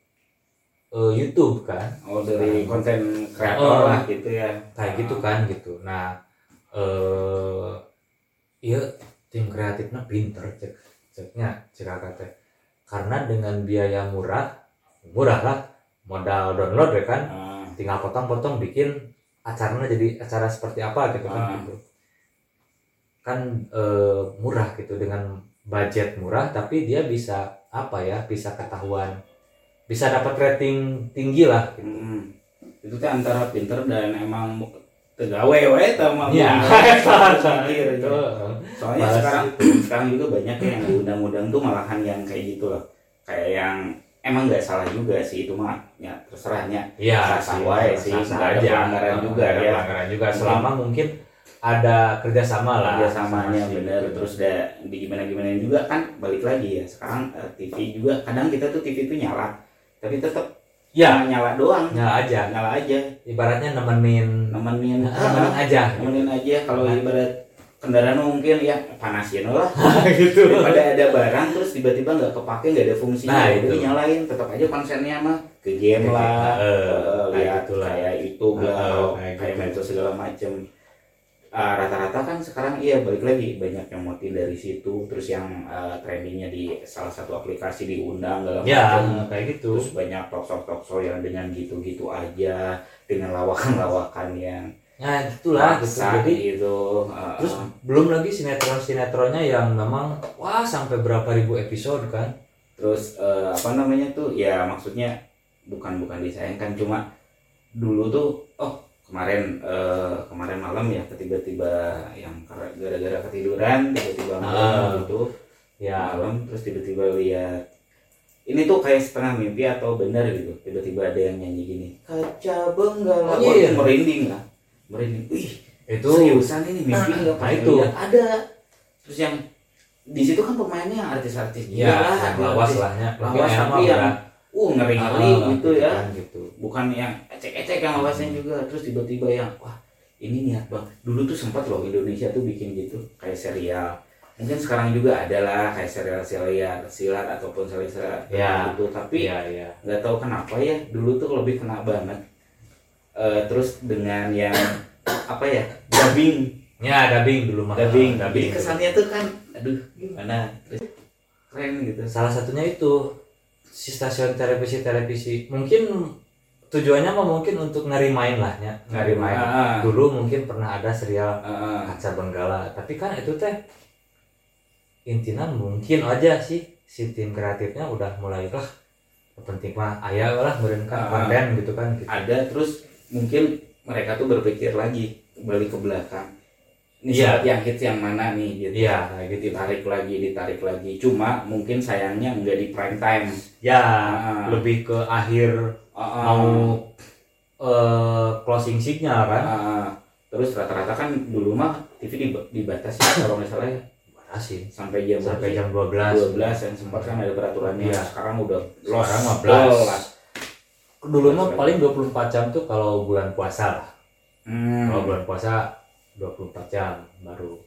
eh, YouTube kan. Oh dari konten Oh. kreator lah gitu ya. Kayak gitu kan gitu. Nah eh iya tim kreatifnya pinter cek ceknya cek kakak teh karena dengan biaya murah murah lah modal download ya kan Ah, tinggal potong-potong bikin acaranya jadi acara seperti apa gitu kan Ah. gitu kan eh, murah gitu dengan budget murah tapi dia bisa apa ya bisa ketahuan bisa dapat rating tinggi lah gitu. mm. itu teh antara pinter dan emang tegawe we tah mah. Iya, Mikir, itu. gitu. soalnya Balas. sekarang sekarang juga banyak ya yang diundang-undang tuh malahan yang kayak gitu loh. Kayak yang emang nggak salah juga sih itu mah ya terserahnya Iya, Sah-sah sih, wae sih, nggak ada aja. pelanggaran juga ya. pelanggaran juga. Selama mungkin ada kerjasama lah. kerjasamanya sama bener. terus da, di gimana gimana juga kan balik lagi ya. Sekarang eh, TV juga kadang kita tuh TV itu nyala tapi tetap ya nyala doang nyala aja. nyala aja Ibaratnya nemenin nemenin nemenin aja. nemenin aja kalau Nah. ibarat kendaraan mungkin ya panasin lah gitu. daripada ada barang terus tiba-tiba nggak kepake nggak ada fungsinya Nah, itu. dinyalain tetap aja konsennya mah ke game lah kayak lihat kayak lah eh, kayak, gitu. segala macem Ah, rata-rata kan sekarang iya balik lagi banyak yang motif dari situ terus yang eh, trendingnya di salah satu aplikasi diundang segala Ya, macem kayak gitu. terus banyak talkshow talkshow yang dengan gitu-gitu aja dengan lawakan-lawakan yang Nah, gitulah gitu. Jadi gitu eh, terus belum lagi sinetron-sinetronnya yang memang wah sampai berapa ribu episode kan. terus eh, apa namanya tuh ya maksudnya bukan bukan disayangkan cuma dulu tuh kemarin eh, kemarin malam ya tiba-tiba yang gara-gara ketiduran tiba-tiba malam Ah. gitu Ya, malam terus tiba-tiba lihat ini tuh kayak setengah mimpi atau benar gitu tiba-tiba ada yang nyanyi gini kaca benggala Oh, iya. merinding lah merinding wih itu seriusan ini mimpi nggak Nah, pernah itu. lihat ada terus yang di situ kan pemainnya artis-artis juga ya lah, yang lawas lahnya. Lawas tapi yang. Uh ngeri ngeri Ah, gitu ya. kan, gitu. bukan yang ecek-ecek yang lawasnya juga. Terus tiba-tiba yang wah ini niat bang dulu tuh sempat loh Indonesia tuh bikin gitu kayak serial. Mungkin sekarang juga ada lah kayak serial serial silat ataupun serial serial Ya. gitu. Tapi Iya, iya. nggak tahu kenapa ya dulu tuh lebih kena banget. Eh, terus dengan yang apa ya dubbing. Ya, dubbing dulu mah. dubbing. Jadi kesannya tuh kan aduh gimana? Terus keren gitu. Salah satunya itu si stasiun televisi televisi mungkin tujuannya mah mungkin untuk ngerimain lah ya ngerimain Ah, ah. dulu mungkin pernah ada serial Ah, ah. kaca benggala tapi kan itu teh intinya mungkin aja sih si tim kreatifnya udah mulai lah penting mah ayah lah mereka Ah. konten gitu kan gitu. ada terus mungkin mereka tuh berpikir lagi balik ke belakang ini saat yang hits yang mana nih gitu. Iya. Kayak gitu ditarik lagi ditarik lagi. Cuma mungkin sayangnya nggak di prime time. Ya Ah. lebih ke akhir Ah, mau eh, closing signal kan. Ah. terus rata-rata kan dulu mah TV dib- dibatasi kalau nggak salah ya. Batasin sampai jam sampai jam 12 sih? 12 yang sempat kan ada peraturannya. Iya. sekarang udah Sekarang mah los. belas. dulu mah paling 24 jam tuh kalau bulan puasa lah. Hmm, kalau bulan puasa 24 jam baru.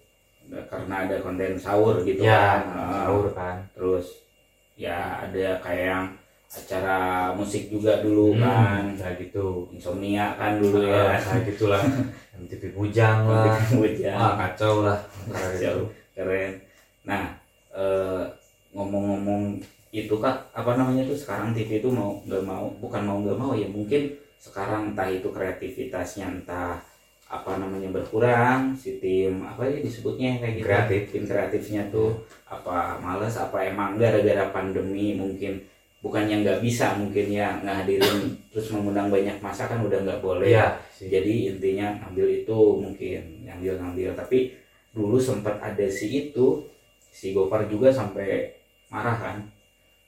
Karena ada konten sahur gitu ya kan. Ah. sahur kan. Terus ya ada kayak yang acara musik juga dulu Hmm, kan. kayak gitu. Insomnia kan dulu ya ya. kayak gitulah. MTV Bujang lah. Hujan. wah kacau lah. Kayak gitu. Keren. Nah eh, ngomong-ngomong itu kak apa namanya tuh sekarang TV itu mau nggak mau bukan mau nggak mau ya mungkin sekarang entah itu kreativitasnya entah apa namanya berkurang si tim apa ya disebutnya kayak gitu Kreatif. tim kreatifnya tuh apa males apa emang gara-gara pandemi mungkin bukannya nggak bisa mungkin ya ngehadirin terus mengundang banyak masa kan udah nggak boleh Iya sih. jadi intinya ngambil itu mungkin ngambil ngambil tapi dulu sempat ada si itu si Gopar juga sampai marah kan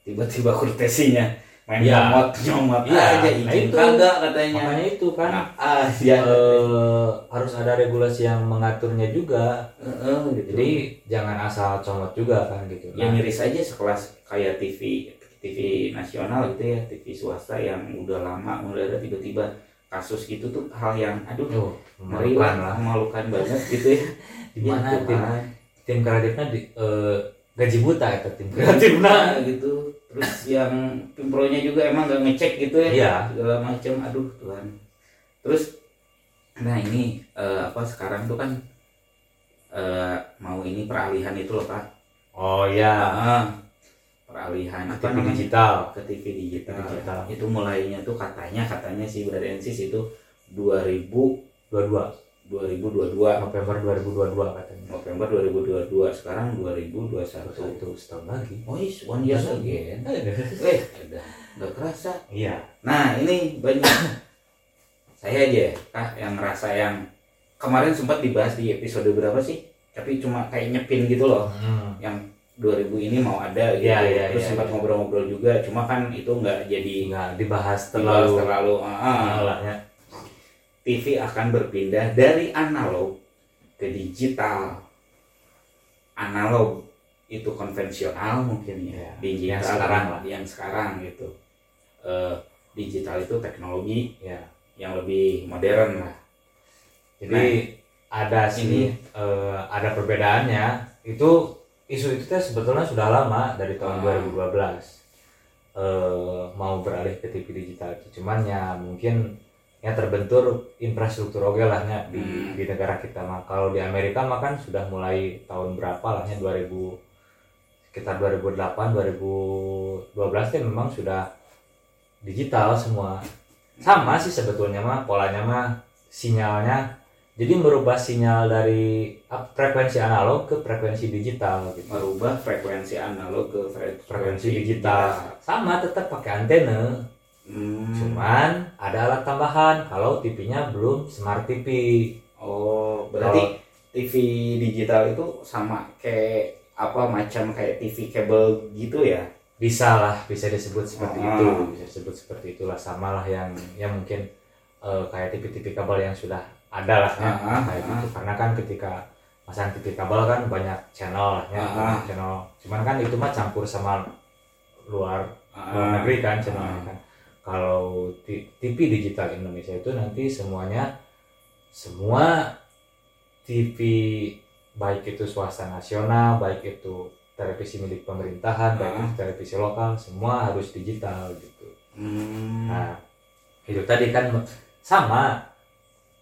tiba-tiba kurtesinya main Iya. nyomot nyomot. Iya, aja nah itu. kagak katanya. Makanya itu kan. Nah, ah ya eh, harus ada regulasi yang mengaturnya juga. Heeh, gitu. jadi jangan asal comot juga kan gitu. Ya Nah, miris aja sekelas kayak TV TV nasional gitu ya TV swasta yang udah lama udah ada tiba-tiba kasus gitu tuh hal yang aduh oh, memalukan lah. memalukan banget gitu ya. Di mana Gitu tim tim kreatifnya di, eh, gaji buta ya tim kreatifnya gitu terus yang tim pro-nya juga emang gak ngecek gitu ya. Iya. Segala macam aduh Tuhan. Terus nah ini eh, apa sekarang tuh kan eh, mau ini peralihan itu loh pak. Oh iya. Ah, peralihan apa TV namanya? digital. Ke TV digital. Digital. itu mulainya tuh katanya katanya sih Bradensis itu 2000 dua-dua 2022 November 2022 katanya. November 2022 sekarang 2021 satu. Setahun lagi. Oh is one year again eh udah nggak kerasa. Iya. Nah ini banyak. Saya aja kak yang ngerasa yang kemarin sempat dibahas di episode berapa sih? Tapi cuma kayak nyepin gitu loh. Hmm. yang 2000 ini mau ada gitu. Iya, iya, terus iya, sempat iya. ngobrol-ngobrol juga. Cuma kan itu nggak jadi nggak dibahas dibahas terlalu terlalu ah, ah. TV akan berpindah dari analog ke digital. Analog itu konvensional mungkin ya. Ya, digital yang sekarang lah. yang sekarang gitu. Eh, digital itu teknologi ya yang lebih modern lah. Jadi ada sih eh, ada perbedaannya. Itu isu itu teh sebetulnya sudah lama dari tahun Ah. 2012 eh, mau beralih ke TV digital itu cuman ya mungkin ya terbentur infrastruktur oke lah nya di, Hmm. di negara kita. Mah kalau di Amerika mah kan sudah mulai tahun berapa lah ya 2000 sekitar 2008 2012 itu memang sudah digital semua. Sama sih sebetulnya mah polanya mah sinyalnya. Jadi merubah sinyal dari frekuensi analog ke frekuensi digital gitu. Merubah frekuensi analog ke fre- frekuensi digital. sama tetap pakai antena Hmm. cuman ada alat tambahan. Kalau TV-nya belum smart TV oh berarti TV digital itu sama kayak apa macam kayak TV kabel gitu ya? Bisa lah bisa disebut seperti Ah. itu bisa disebut seperti itulah. Sama lah yang yang mungkin eh, kayak TV-TV kabel yang sudah ada lah ya. Ah, kayak ah. gitu karena kan ketika masang TV kabel kan banyak channel lah ya channel. Cuman kan itu mah campur sama luar luar negeri kan channelnya kan kalau TV digital Indonesia itu nanti semuanya semua TV baik itu swasta nasional baik itu televisi milik pemerintahan baik Ah. itu televisi lokal semua harus digital gitu Hmm. nah itu tadi kan sama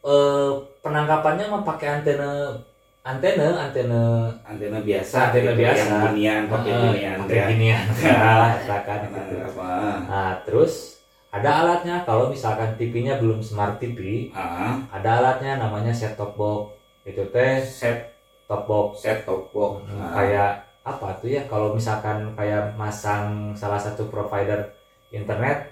eh, penangkapannya mah pakai antena antena antena antena biasa Antena gitu, biasa. yang ginian pakai eh, ginian pakai ya ginian nah, katakan gitu. apa Nah, terus ada alatnya kalau misalkan TV-nya belum smart TV, ah ada alatnya namanya set top box. Itu teh set top box set top box Hmm, Ah. kayak apa tuh ya kalau misalkan kayak masang salah satu provider internet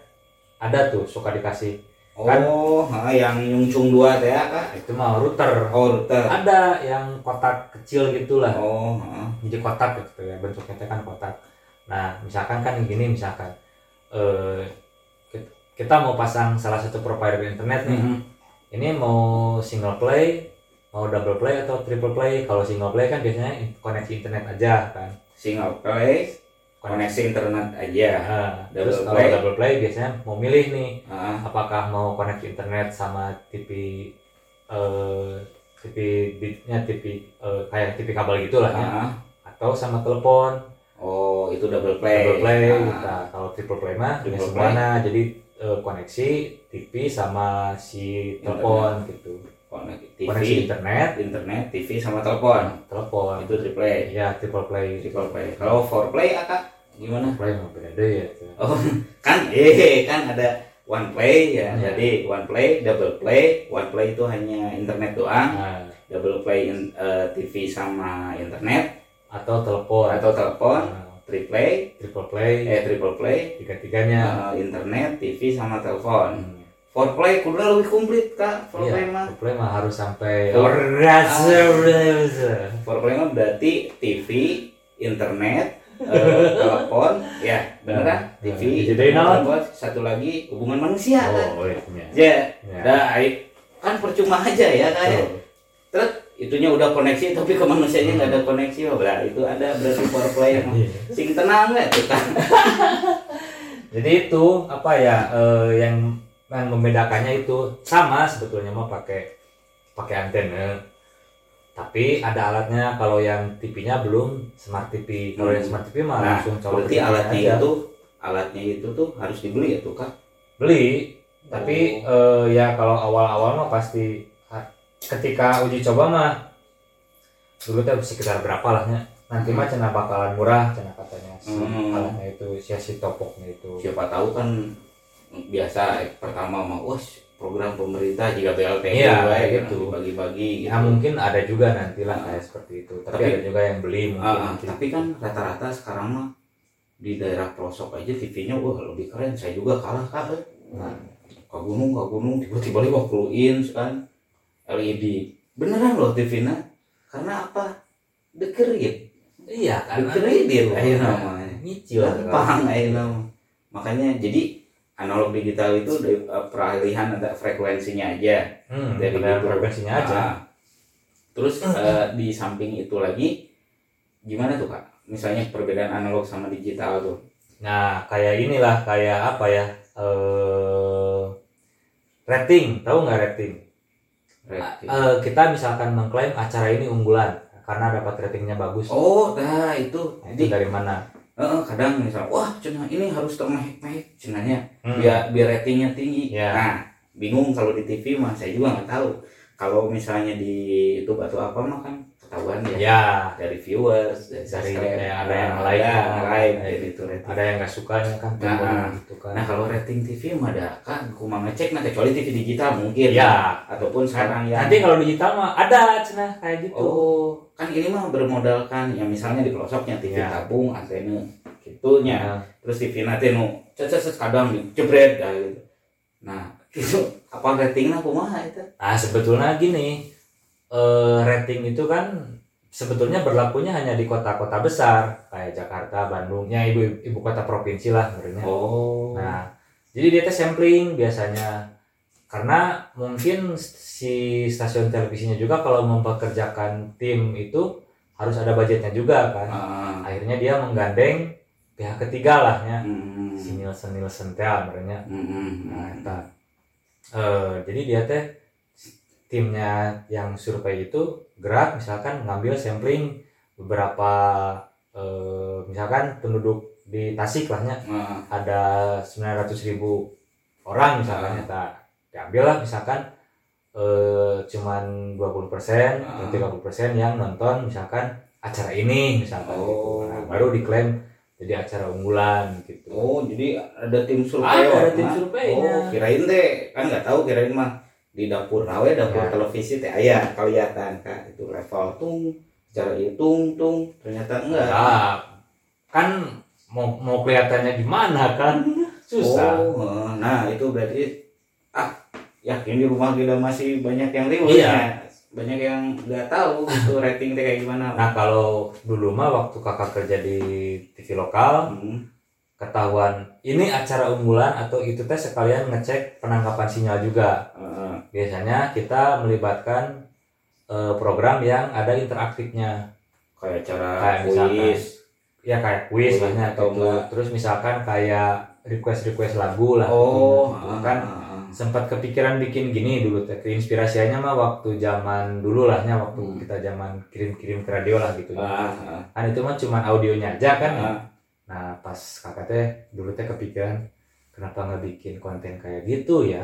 ada tuh suka dikasih kan? oh ah, yang nyungcung dua teh ya kak itu mah router oh router ada yang kotak kecil gitulah oh ah. jadi kotak gitu ya bentuknya teh kan kotak nah misalkan kan gini misalkan eh kita mau pasang salah satu provider internet nih. Mhm. ini mau single play mau double play atau triple play. Kalau single play kan biasanya koneksi internet aja kan? Single play koneksi. internet aja. Nah, Double terus kalau play. double play biasanya mau milih nih ah. apakah mau koneksi internet sama TV eh TV nya TV eh, kayak TV kabel gitulah ya. Ah. atau sama telepon. Oh itu double play. Double play Ah. Nah, kalau triple play mah Triple semuanya jadi eh, koneksi TV sama si telepon gitu. Konek- koneksi TV internet internet TV sama telepon. Telepon. Itu triple play. Ya triple play. Triple play. Kalau four play akak gimana? Play mah beda deh ya. Oh, kan eh kan ada one play ya. Ya. Jadi one play, double play. One play itu hanya internet doang. Nah, Double play in- eh, TV sama internet. Atau telepon. Atau telepon. Nah, Triple triple play eh triple play, tiga tiganya eh, internet, TV sama telepon. Four play kudu lebih komplit kak. Four play mah. triple play mah harus sampai Four- play mah berarti TV, internet, eh, telepon ya beneran Nah, TV telepon satu lagi hubungan manusia kan oh iya iya. ya Ya. dah ai- kan percuma aja ya kayak Betul. terus itunya udah koneksi tapi ke manusianya nggak ada koneksi oh belah itu ada berarti power play yang Iya. sing tenang ya kan jadi itu apa ya eh, yang yang membedakannya itu sama sebetulnya mah pakai pakai antena tapi ada alatnya kalau yang TV-nya belum smart TV kalau Hmm. yang smart TV mah nah langsung colok berarti alatnya aja. itu alatnya itu tuh harus dibeli ya tuh kan beli. Tapi eh, ya kalau awal-awal mah pasti ketika uji coba mah dulu teh sekitar berapa lahnya nanti mah cina bakalan murah cina katanya si Hmm. alatnya itu si, si topoknya itu siapa tahu kan biasa eh, pertama mah wah program pemerintah jika BLT Iya, ya, gitu. bagi-bagi gitu. ya mungkin ada juga nantilah Ah. kayak seperti itu tapi, Tapi- ada juga yang beli mungkin nanti. tapi kan rata-rata sekarang mah di daerah pelosok aja TV-nya wah lebih keren. Saya juga kalah kak. eh. Nah. Ke gunung, ke gunung, tiba-tiba 50 inch kan LED. Beneran loh TV-nya. Karena apa? Dekerit. iya kan Dekerit aja namanya. nyicil Gampang aja nama. Makanya jadi analog digital itu dari eh, peralihan ada frekuensinya aja. hmm, Dari gitu. frekuensinya aja Ah. Terus eh, di samping itu lagi gimana tuh kak? Misalnya perbedaan analog sama digital tuh. nah kayak inilah kayak apa ya eh rating tahu nggak rating Rating. Eh, kita misalkan mengklaim acara ini unggulan karena dapat ratingnya bagus Oh, nah itu. Nah, itu Jadi dari mana eh, kadang misal, wah cina ini harus termehek-mehek cenanya Hmm. biar biar ratingnya tinggi. Ya. Nah, bingung kalau di TV mah saya juga nggak tahu. Kalau misalnya di YouTube atau apa mah kan ketahuan ya. ya Dari viewers, dari, dari subscribe. ada yang like ada yang like kayak gitu rating. ada yang nggak sukanya kan Nah, tombol gitu kan Nah kalau rating TV mah ada kan kumang ngecek nah kecuali TV digital mungkin ya ataupun sekarang yang nanti kalau digital mah ada cenah kayak gitu oh kan ini mah bermodalkan yang misalnya di pelosoknya TV Ya. tabung antena gitunya Nah, terus TV nanti nu cet cet cet, kadang dijebret dah gitu nah itu apa ratingnya kumaha itu Nah, sebetulnya gini, eh, rating itu kan sebetulnya berlakunya hanya di kota-kota besar kayak Jakarta, Bandungnya ibu ibu kota provinsi lah sebenarnya. oh Nah, jadi dia teh sampling biasanya karena mungkin si stasiun televisinya juga kalau mempekerjakan tim itu harus ada budgetnya juga kan. Ah, Akhirnya dia menggandeng pihak ketiga lah ya, hmm, si Nielsen Nielsen teh sebenarnya. hmm, hmm, Nah, hmm. eta. Eh, jadi dia teh timnya yang survei itu gerak misalkan ngambil sampling beberapa eh, misalkan penduduk di Tasik lahnya Nah, ada 900 ribu orang misalkan Ah. eta diambil lah misalkan eh, cuman 20 persen Ah. atau 30 persen yang nonton misalkan acara ini misalkan Oh. gitu. Nah, baru diklaim jadi acara unggulan gitu oh jadi ada tim survei Ada, ada tim surveinya. oh kirain deh kan nggak tahu kirain mah di dapur rawe dapur Ya. televisi teh aya kelihatan kan itu level tung cara hitung tung ternyata enggak Nah, kan mau mau kelihatannya gimana kan susah. Oh, nah itu berarti ah yakin di rumah kita masih banyak yang ribut Iya. ya. Banyak yang nggak tahu gitu rating teh kayak gimana. Nah kalau dulu mah waktu kakak kerja di TV lokal Hmm. ketahuan ini acara unggulan atau itu teh sekalian ngecek penangkapan sinyal juga. Biasanya kita melibatkan eh, program yang ada interaktifnya. kayak cara Kayak misalkan, kuis. Ya kayak kuis Kuis lah ya, atau gitu. Terus misalkan kayak request-request lagu lah. Oh, gitu. ah, kan ah, ah. sempat kepikiran bikin gini dulu teh inspirasinya mah waktu zaman dulu lahnya waktu Hmm. kita zaman kirim-kirim ke radio lah gitu Ah, ah, kan itu mah cuman audionya aja kan ah. nah pas kakak teh dulu teh kepikiran kenapa nggak bikin konten kayak gitu ya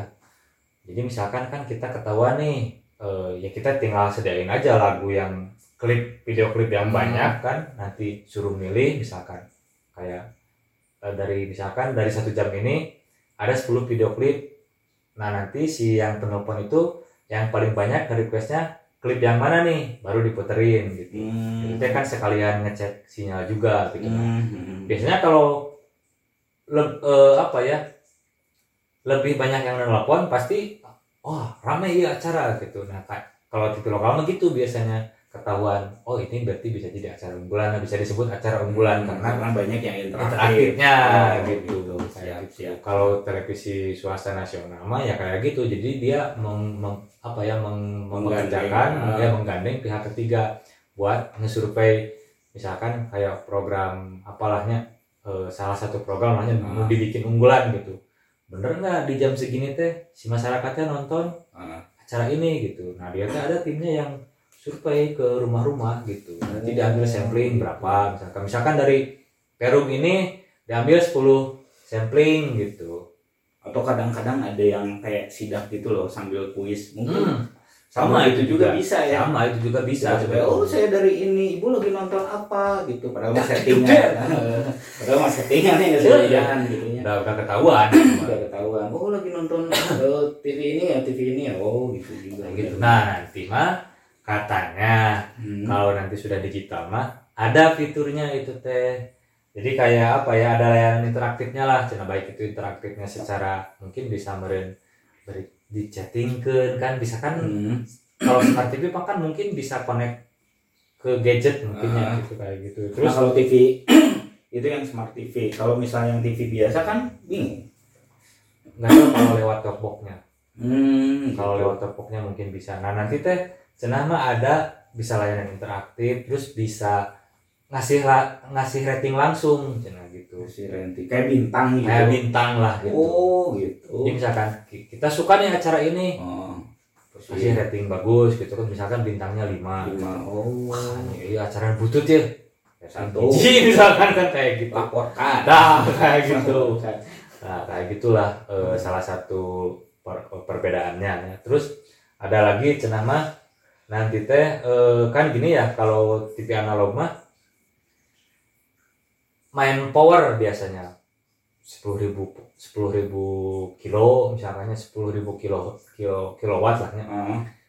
jadi misalkan kan kita ketahuan nih eh, ya kita tinggal sediain aja lagu yang klip video klip yang Hmm. banyak kan nanti suruh milih misalkan kayak eh, dari misalkan dari satu jam ini ada 10 video klip nah nanti si yang penelpon itu yang paling banyak requestnya klip yang mana nih baru diputerin gitu Hmm. jadi kan sekalian ngecek sinyal juga gitu Hmm, hmm. biasanya kalau le- eh, apa ya lebih banyak yang nelpon pasti wah rame ya acara gitu nah kalau TV lokal mah gitu biasanya ketahuan oh ini berarti bisa jadi acara unggulan nah, bisa disebut acara unggulan karena karena banyak yang interaktif interaktifnya Oh, gitu gitu. Siap, gitu. siap. kalau televisi swasta nasional mah ya kayak gitu jadi dia meng, meng- apa ya meng, mengerjakan ah. ya menggandeng pihak ketiga buat ngesurvei misalkan kayak program apalahnya eh, salah satu program mau Ah. dibikin unggulan gitu bener nggak di jam segini teh si masyarakatnya nonton Ah. acara ini gitu. Nah dia tuh ada timnya yang survei ke rumah-rumah gitu. Nanti diambil sampling berapa misalkan misalkan dari Perum ini diambil 10 sampling gitu. Atau kadang-kadang ada yang kayak sidak gitu loh sambil kuis. Mungkin Hmm, sama itu juga bisa ya sama itu juga bisa Bisa, oh saya dari ini, ibu lagi nonton apa gitu. Padahal mah Ya, settingan. Padahal mah settingan ya jangan gitu ya. udah udah ketahuan Udah ketahuan. Oh lagi nonton eh, TV ini ya, TV ini ya. Oh gitu juga. gitu nah nanti mah katanya Hmm. kalau nanti sudah digital mah ada fiturnya itu teh jadi kayak apa ya ada layanan interaktifnya lah cina baik itu interaktifnya secara mungkin bisa meren beri di chattingkan kan bisa kan Hmm. kalau smart TV mah kan mungkin bisa connect ke gadget mungkin ya Ah. gitu kayak gitu Nah terus kalau TV itu yang smart TV. Kalau misalnya yang TV biasa kan bingung. nggak tahu kalau lewat talkboxnya Hmm. kalau gitu. lewat talkboxnya mungkin bisa nah nanti teh cenah mah ada bisa layanan interaktif terus bisa ngasih la- ngasih rating langsung cenah gitu si Renti kayak bintang gitu. kayak bintang lah gitu Oh gitu. jadi misalkan ki- kita suka nih acara ini Oh. kasih rating bagus gitu kan misalkan bintangnya 5 Lima. Oh. wah ini acara butut ya Satu. Iji, misalkan kan kayak gitu Laporkan. nah kayak gitu. Nah, kayak gitulah eh, salah satu per- perbedaannya. ya. Terus ada lagi cenah mah nanti teh eh, kan gini ya kalau TV analog mah main power biasanya. Sepuluh ribu sepuluh ribu kilo misalkannya sepuluh ribu kilo kilo kilowatt lah ya.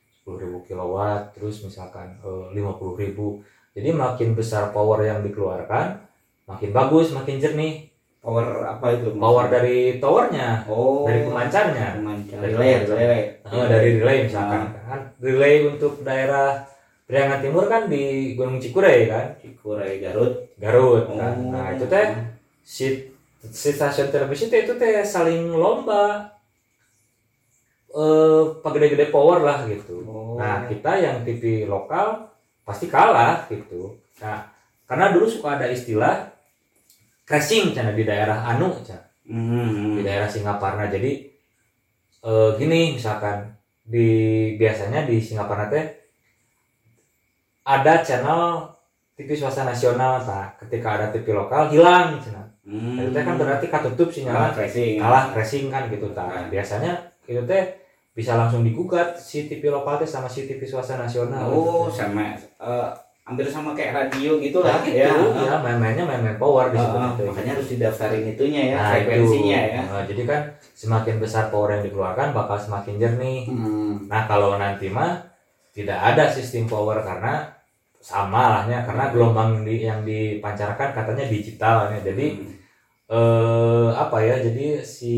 Sepuluh ribu kilowatt terus misalkan lima puluh ribu. Jadi makin besar power yang dikeluarkan makin bagus makin jernih. Power apa itu power dari towernya oh dari pemancarnya. pemancar Dari relay relay. Eh, dari relay misalkan. Kan relay untuk daerah Priangan Timur kan di Gunung Cikuray kan? Cikuray Garut. Garut. Kan. Oh. nah itu teh si, si stasiun televisi teh itu teh saling lomba eh gede-gede power lah gitu. Oh. Nah kita yang TV lokal pasti kalah gitu. Nah karena dulu suka ada istilah crashing cina di daerah Anu cina Hmm. di daerah Singaparna. Jadi eh, gini misalkan di biasanya di Singaparna teh ada channel TV swasta nasional nah ketika ada TV lokal hilang channel Hmm. itu teh kan berarti katutup kalah sinyalnya tracing kalah crashing kan gitu nah, Ah. biasanya itu teh bisa langsung digugat si TV lokal teh sama si TV swasta nasional oh gitu. sama eh, hampir sama kayak radio gitu Nah, lah gitu, ya ya, main-mainnya main-main power di situ Ah, gitu. makanya harus didaftarin itunya ya Nah, frekuensinya itu. ya Nah, jadi kan semakin besar power yang dikeluarkan bakal semakin jernih. Hmm. Nah kalau nanti mah tidak ada sistem power karena sama lahnya karena gelombang di, yang dipancarkan katanya digital ya. Jadi eh apa ya? Jadi si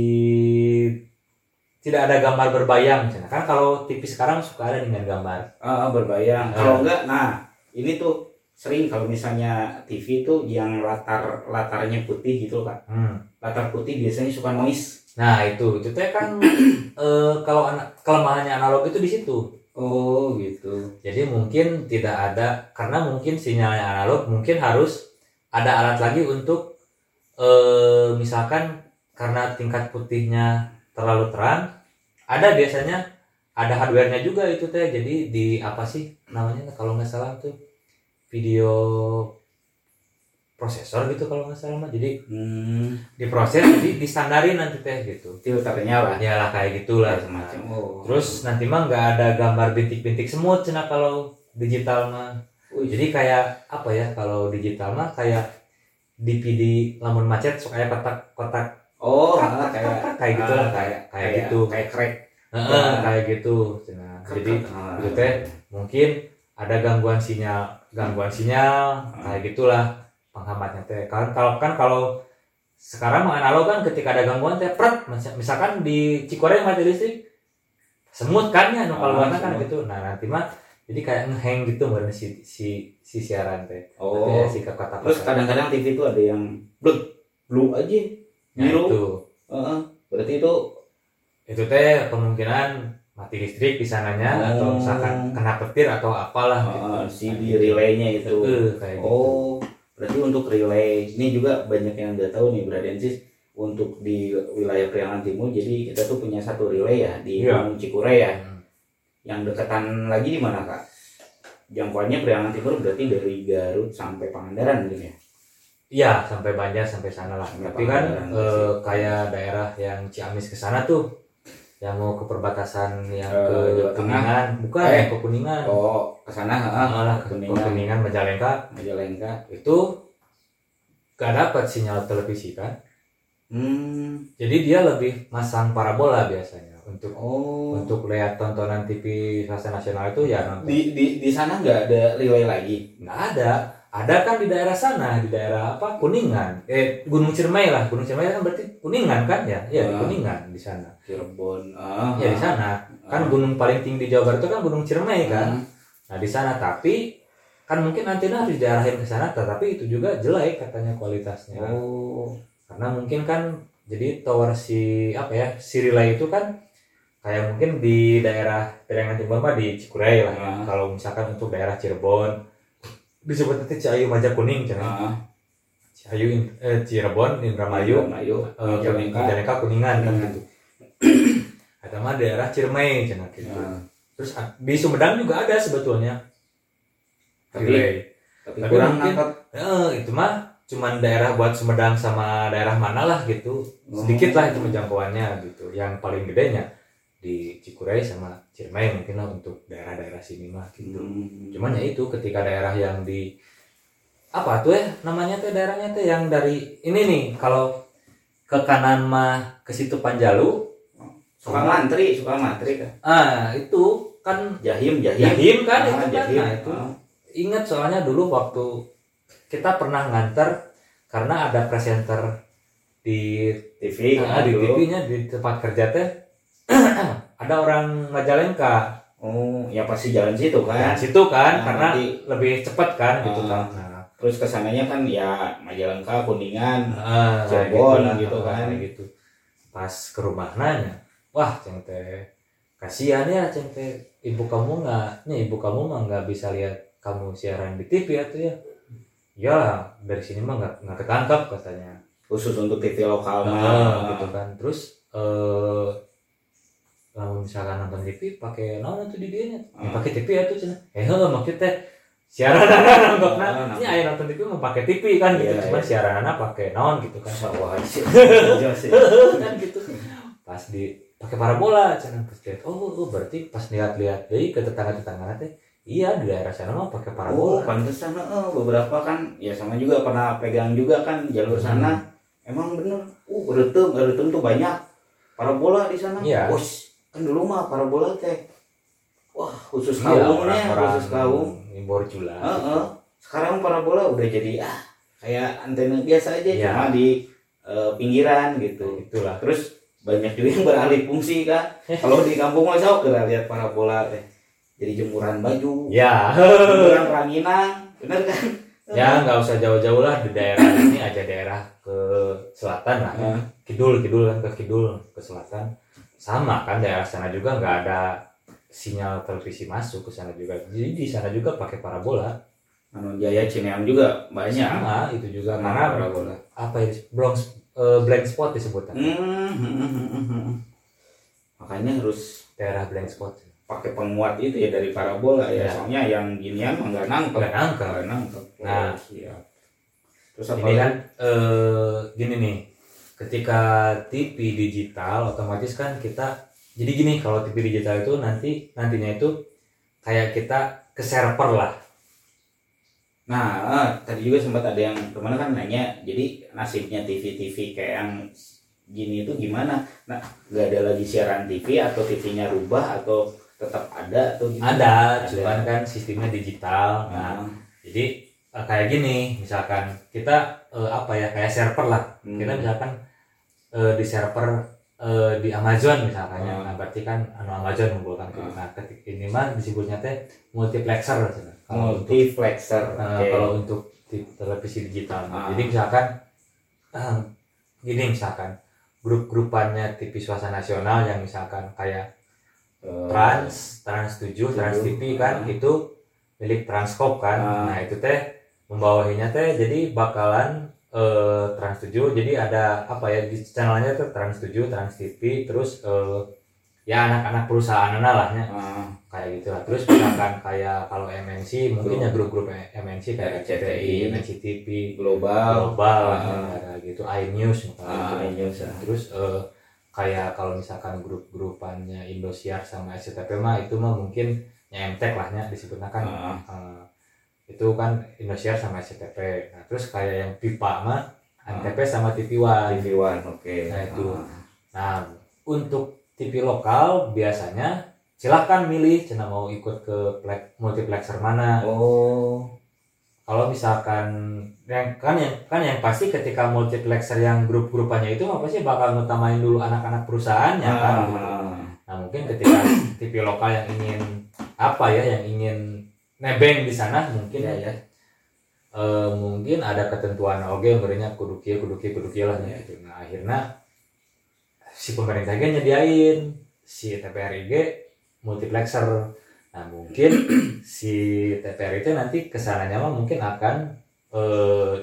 tidak ada gambar berbayang misalnya. kan kalau TV sekarang suka ada dengan gambar Ah, berbayang. Ah. Kalau enggak, nah ini tuh sering kalau misalnya TV tuh yang latar latarnya putih gitu kan. hmm. Latar putih biasanya suka noise. nah itu itu teh kan eh, kalau ana- kelemahannya analog itu di situ Oh gitu. Jadi mungkin tidak ada karena mungkin sinyalnya analog mungkin harus ada alat lagi untuk eh, misalkan karena tingkat putihnya terlalu terang ada biasanya ada hardwarenya juga itu teh jadi di apa sih namanya kalau nggak salah tuh video prosesor gitu kalau nggak salah mah jadi Hmm, diproses jadi distandarin nanti teh gitu filternya lah. ya lah kayak gitulah semacam. Oh. Terus nanti mah nggak ada gambar bintik-bintik semut cina kalau digital mah. Wih. Jadi kayak apa ya kalau digital mah kayak DVD lamun macet suka kayak kotak-kotak oh, ah, kayak kayak gitu lah ah, kayak kayak gitu. Kayak crack. Heeh, Ah. kayak gitu. Cina. Jadi Ah. itu teh mungkin ada gangguan sinyal, gangguan sinyal kayak gitulah penghambatnya teh. Kan kalau kan kalau sekarang mah analog kan ketika ada gangguan teh pret misalkan di Cikoreng mati listrik semut kan ya nu Ah, keluarnya kan gitu nah nanti mah jadi kayak ngehang gitu baru si si si siaran teh Oh. Berarti ya, si kata Terus kadang-kadang TV itu ada yang blue, blue aja, Nah, biru. itu Heeh. berarti itu itu teh kemungkinan mati listrik di sananya atau Oh. misalkan kena petir atau apalah uh, gitu. si di relaynya itu. Eh, kayak gitu. Berarti untuk relay ini juga banyak yang udah tahu nih Bradensis untuk di wilayah Priangan Timur. Jadi kita tuh punya satu relay ya di Iya. Gunung Cikure ya. Hmm. Yang dekatan lagi di mana kak? Jangkauannya Priangan Timur berarti dari Garut sampai Pangandaran mungkin ya? Iya sampai Banjar sampai sana lah. Sampai Tapi kan sih. kayak daerah yang Ciamis ke sana tuh yang mau ke perbatasan yang Eh, ke Jawa Tengah. Kuningan, bukan Eh. yang ke Kuningan. Oh, ke sana heeh. Malah ke Kuningan. Kuningan Majalengka Majalengka. itu gak dapat sinyal televisi kan. Hmm. Jadi dia lebih masang parabola biasanya untuk Oh. untuk lihat tontonan TV swasta nasional itu ya nonton. di di di sana nggak ada relay lagi. nggak ada ada kan di daerah sana di daerah apa? Kuningan. Eh gunung ciremai lah. Gunung ciremai kan berarti kuningan kan ya? Ya di Ah. kuningan di sana. Cirebon. Ah, ya di sana. Kan gunung paling tinggi di Jawa Barat itu kan gunung ciremai kan? Nah di sana. Tapi kan mungkin antena harus diarahin ke sana tetapi itu juga jelek katanya kualitasnya. Oh. karena mungkin kan jadi tower si apa ya si relay itu kan kayak mungkin di daerah Periangan Timur di Cikuray lah ya. Ah. kalau misalkan untuk daerah Cirebon disebut nanti Ciayu Maja Kuning cenah. Ah, Ciayu eh, Cirebon Indramayu Mayu. eh, Majalengka. Majalengka Kuningan kan Kuningan. gitu ada mah daerah Ciremai cenah gitu Ah. terus di Sumedang juga ada sebetulnya Tapi- relay Tapi Tapi kurang mungkin- nangkep. Eh, itu mah cuman daerah buat Sumedang sama daerah mana lah gitu sedikit lah itu menjangkauannya gitu yang paling gedenya di Cikuray sama Ciremai mungkin lah untuk daerah-daerah sini mah gitu Hmm. cuman ya itu ketika daerah yang di apa tuh ya namanya tuh daerahnya tuh yang dari ini nih kalau ke kanan mah ke situ Panjalu suka ngantri, suka ngantri kan. ah itu kan Jahim, jahim. Jahim kan Ah, itu kan jahim. nah itu Ah. ingat soalnya dulu waktu kita pernah nganter karena ada presenter di TV ah, di dulu. TV-nya di tempat kerja teh ada orang Majalengka Oh, ya pasti jalan situ kan. situ kan Nah, karena nanti lebih cepat kan gitu Ah. kan. Nah, terus ke sananya kan ya Majalengka, Kuningan. kayak Cirebon gitu ah, kan. gitu. Pas ke rumah nanya, wah ceng teh kasihan ya ceng teh ibu kamu nggak, nih ibu kamu mah nggak bisa lihat kamu siaran di TV atau ya? Ya dari sini mah nggak nggak ketangkap katanya. Khusus untuk TV lokal mah. Ah, gitu kan. Terus eh kalau misalkan nonton TV pakai naon tuh di dia Ah. pakai TV ya tuh cenah. Eh heuh maksudnya siaran anak nonton Ah, ini aya nonton TV mau pakai TV kan gitu. Iya, Cuman iya. siaran anak pakai naon gitu kan. Sawah sih. Jelas sih. kan gitu. Pas di pakai parabola cenah pas lihat oh, oh berarti pas lihat-lihat deui ke tetangga-tetangga teh iya di daerah sana mah pakai Oh, parabola. pantesan heeh, beberapa kan ya sama juga pernah pegang juga kan jalur sana. Emang bener. Uh, beretem, beretem tuh banyak parabola di sana. Iya. Bos, kan dulu mah parabola teh. Wah, khusus Iya, kaumnya, khusus kaum. Imbor jula. Heeh. Sekarang parabola udah jadi ah kayak antena biasa aja Iya. cuma di eh, pinggiran gitu. Itulah. Terus banyak juga yang beralih fungsi kan. Kalau di kampung mah sok kira lihat parabola teh. Jadi jemuran baju, Ya. jemuran ranginang, bener kan? ya nggak usah jauh-jauh lah di daerah ini aja daerah ke selatan lah Heeh. kidul kidul kan ke kidul ke selatan sama kan daerah sana juga nggak ada sinyal televisi masuk ke sana juga jadi di sana juga pakai parabola Anu Jaya Cineam juga banyak. sama itu juga Sama karena parabola. apa ya blank eh, blank spot disebutnya Hmm, hmm. Makanya harus daerah blank spot pakai penguat itu ya dari parabola ya. Iya. Soalnya yang ginian mah nggak nangkep. nggak nangkep Nggak nangkep. Nah. Oh, siap. Terus apa ini kan eh, gini nih ketika TV digital otomatis kan kita jadi gini kalau TV digital itu nanti nantinya itu kayak kita ke server lah Nah, eh, tadi juga sempat ada yang ke mana kan nanya, jadi nasibnya TV-TV kayak yang gini itu gimana? Nah, nggak ada lagi siaran TV atau TV-nya rubah atau tetap ada atau gimana? ada Ada. cuman kan sistemnya digital nah Nah, jadi eh, kayak gini misalkan kita eh, apa ya kayak server lah hmm. kita misalkan eh, di server eh, di Amazon misalkan ya. Hmm. Nah, berarti kan anu Amazon mengumpulkan itu. Nah, ketik ini mah disebutnya teh multiplexer. Kalau untuk multiflexer eh, kalau untuk di televisi digital. Ah. Jadi misalkan eh, gini misalkan grup-grupannya TV swasta nasional yang misalkan kayak Eh, Trans, Trans 7, Trans Tujuh. TV kan Ah. itu milik Transkop kan. Ah. Nah, itu teh membawahinya teh jadi bakalan eh, Trans 7 jadi ada apa ya di channelnya tuh Trans 7, Trans TV terus eh, ya anak-anak perusahaan lahnya ah, kayak gitu lah. Terus misalkan kayak kalau MNC mungkin ya grup-grup MNC kayak CTI, CTI, NCTV, global Global Ah. ada gitu, iNews misalnya ah, gitu. iya, sah. Terus eh, kayak kalau misalkan grup-grupannya Indosiar sama SCTV mah itu mah mungkin nyemtek lahnya disebutnya kan Ah. eh, itu kan Indosiar sama SCTV. Nah, terus kayak yang pipa mah Antv sama TV One. TV One oke Nah, itu. Ah. Nah, untuk TV lokal biasanya silahkan milih cina mau ikut ke multiplexer mana. oh Kalau misalkan yang kan yang kan yang pasti ketika multiplexer yang grup-grupannya itu apa sih bakal ngutamain dulu anak-anak perusahaannya kan. gitu. Ah. Nah mungkin ketika TV lokal yang ingin apa ya yang ingin nebeng di sana mungkin Iya, ya eh, mungkin ada ketentuan oke berinya kudu kieu kudu kieu kudu kieu lah Iya. gitu. Nah akhirnya si pemerintah ge nyediain si TPRIG multiplexer. Nah mungkin si TPR itu nanti ke sananya mah mungkin akan eh,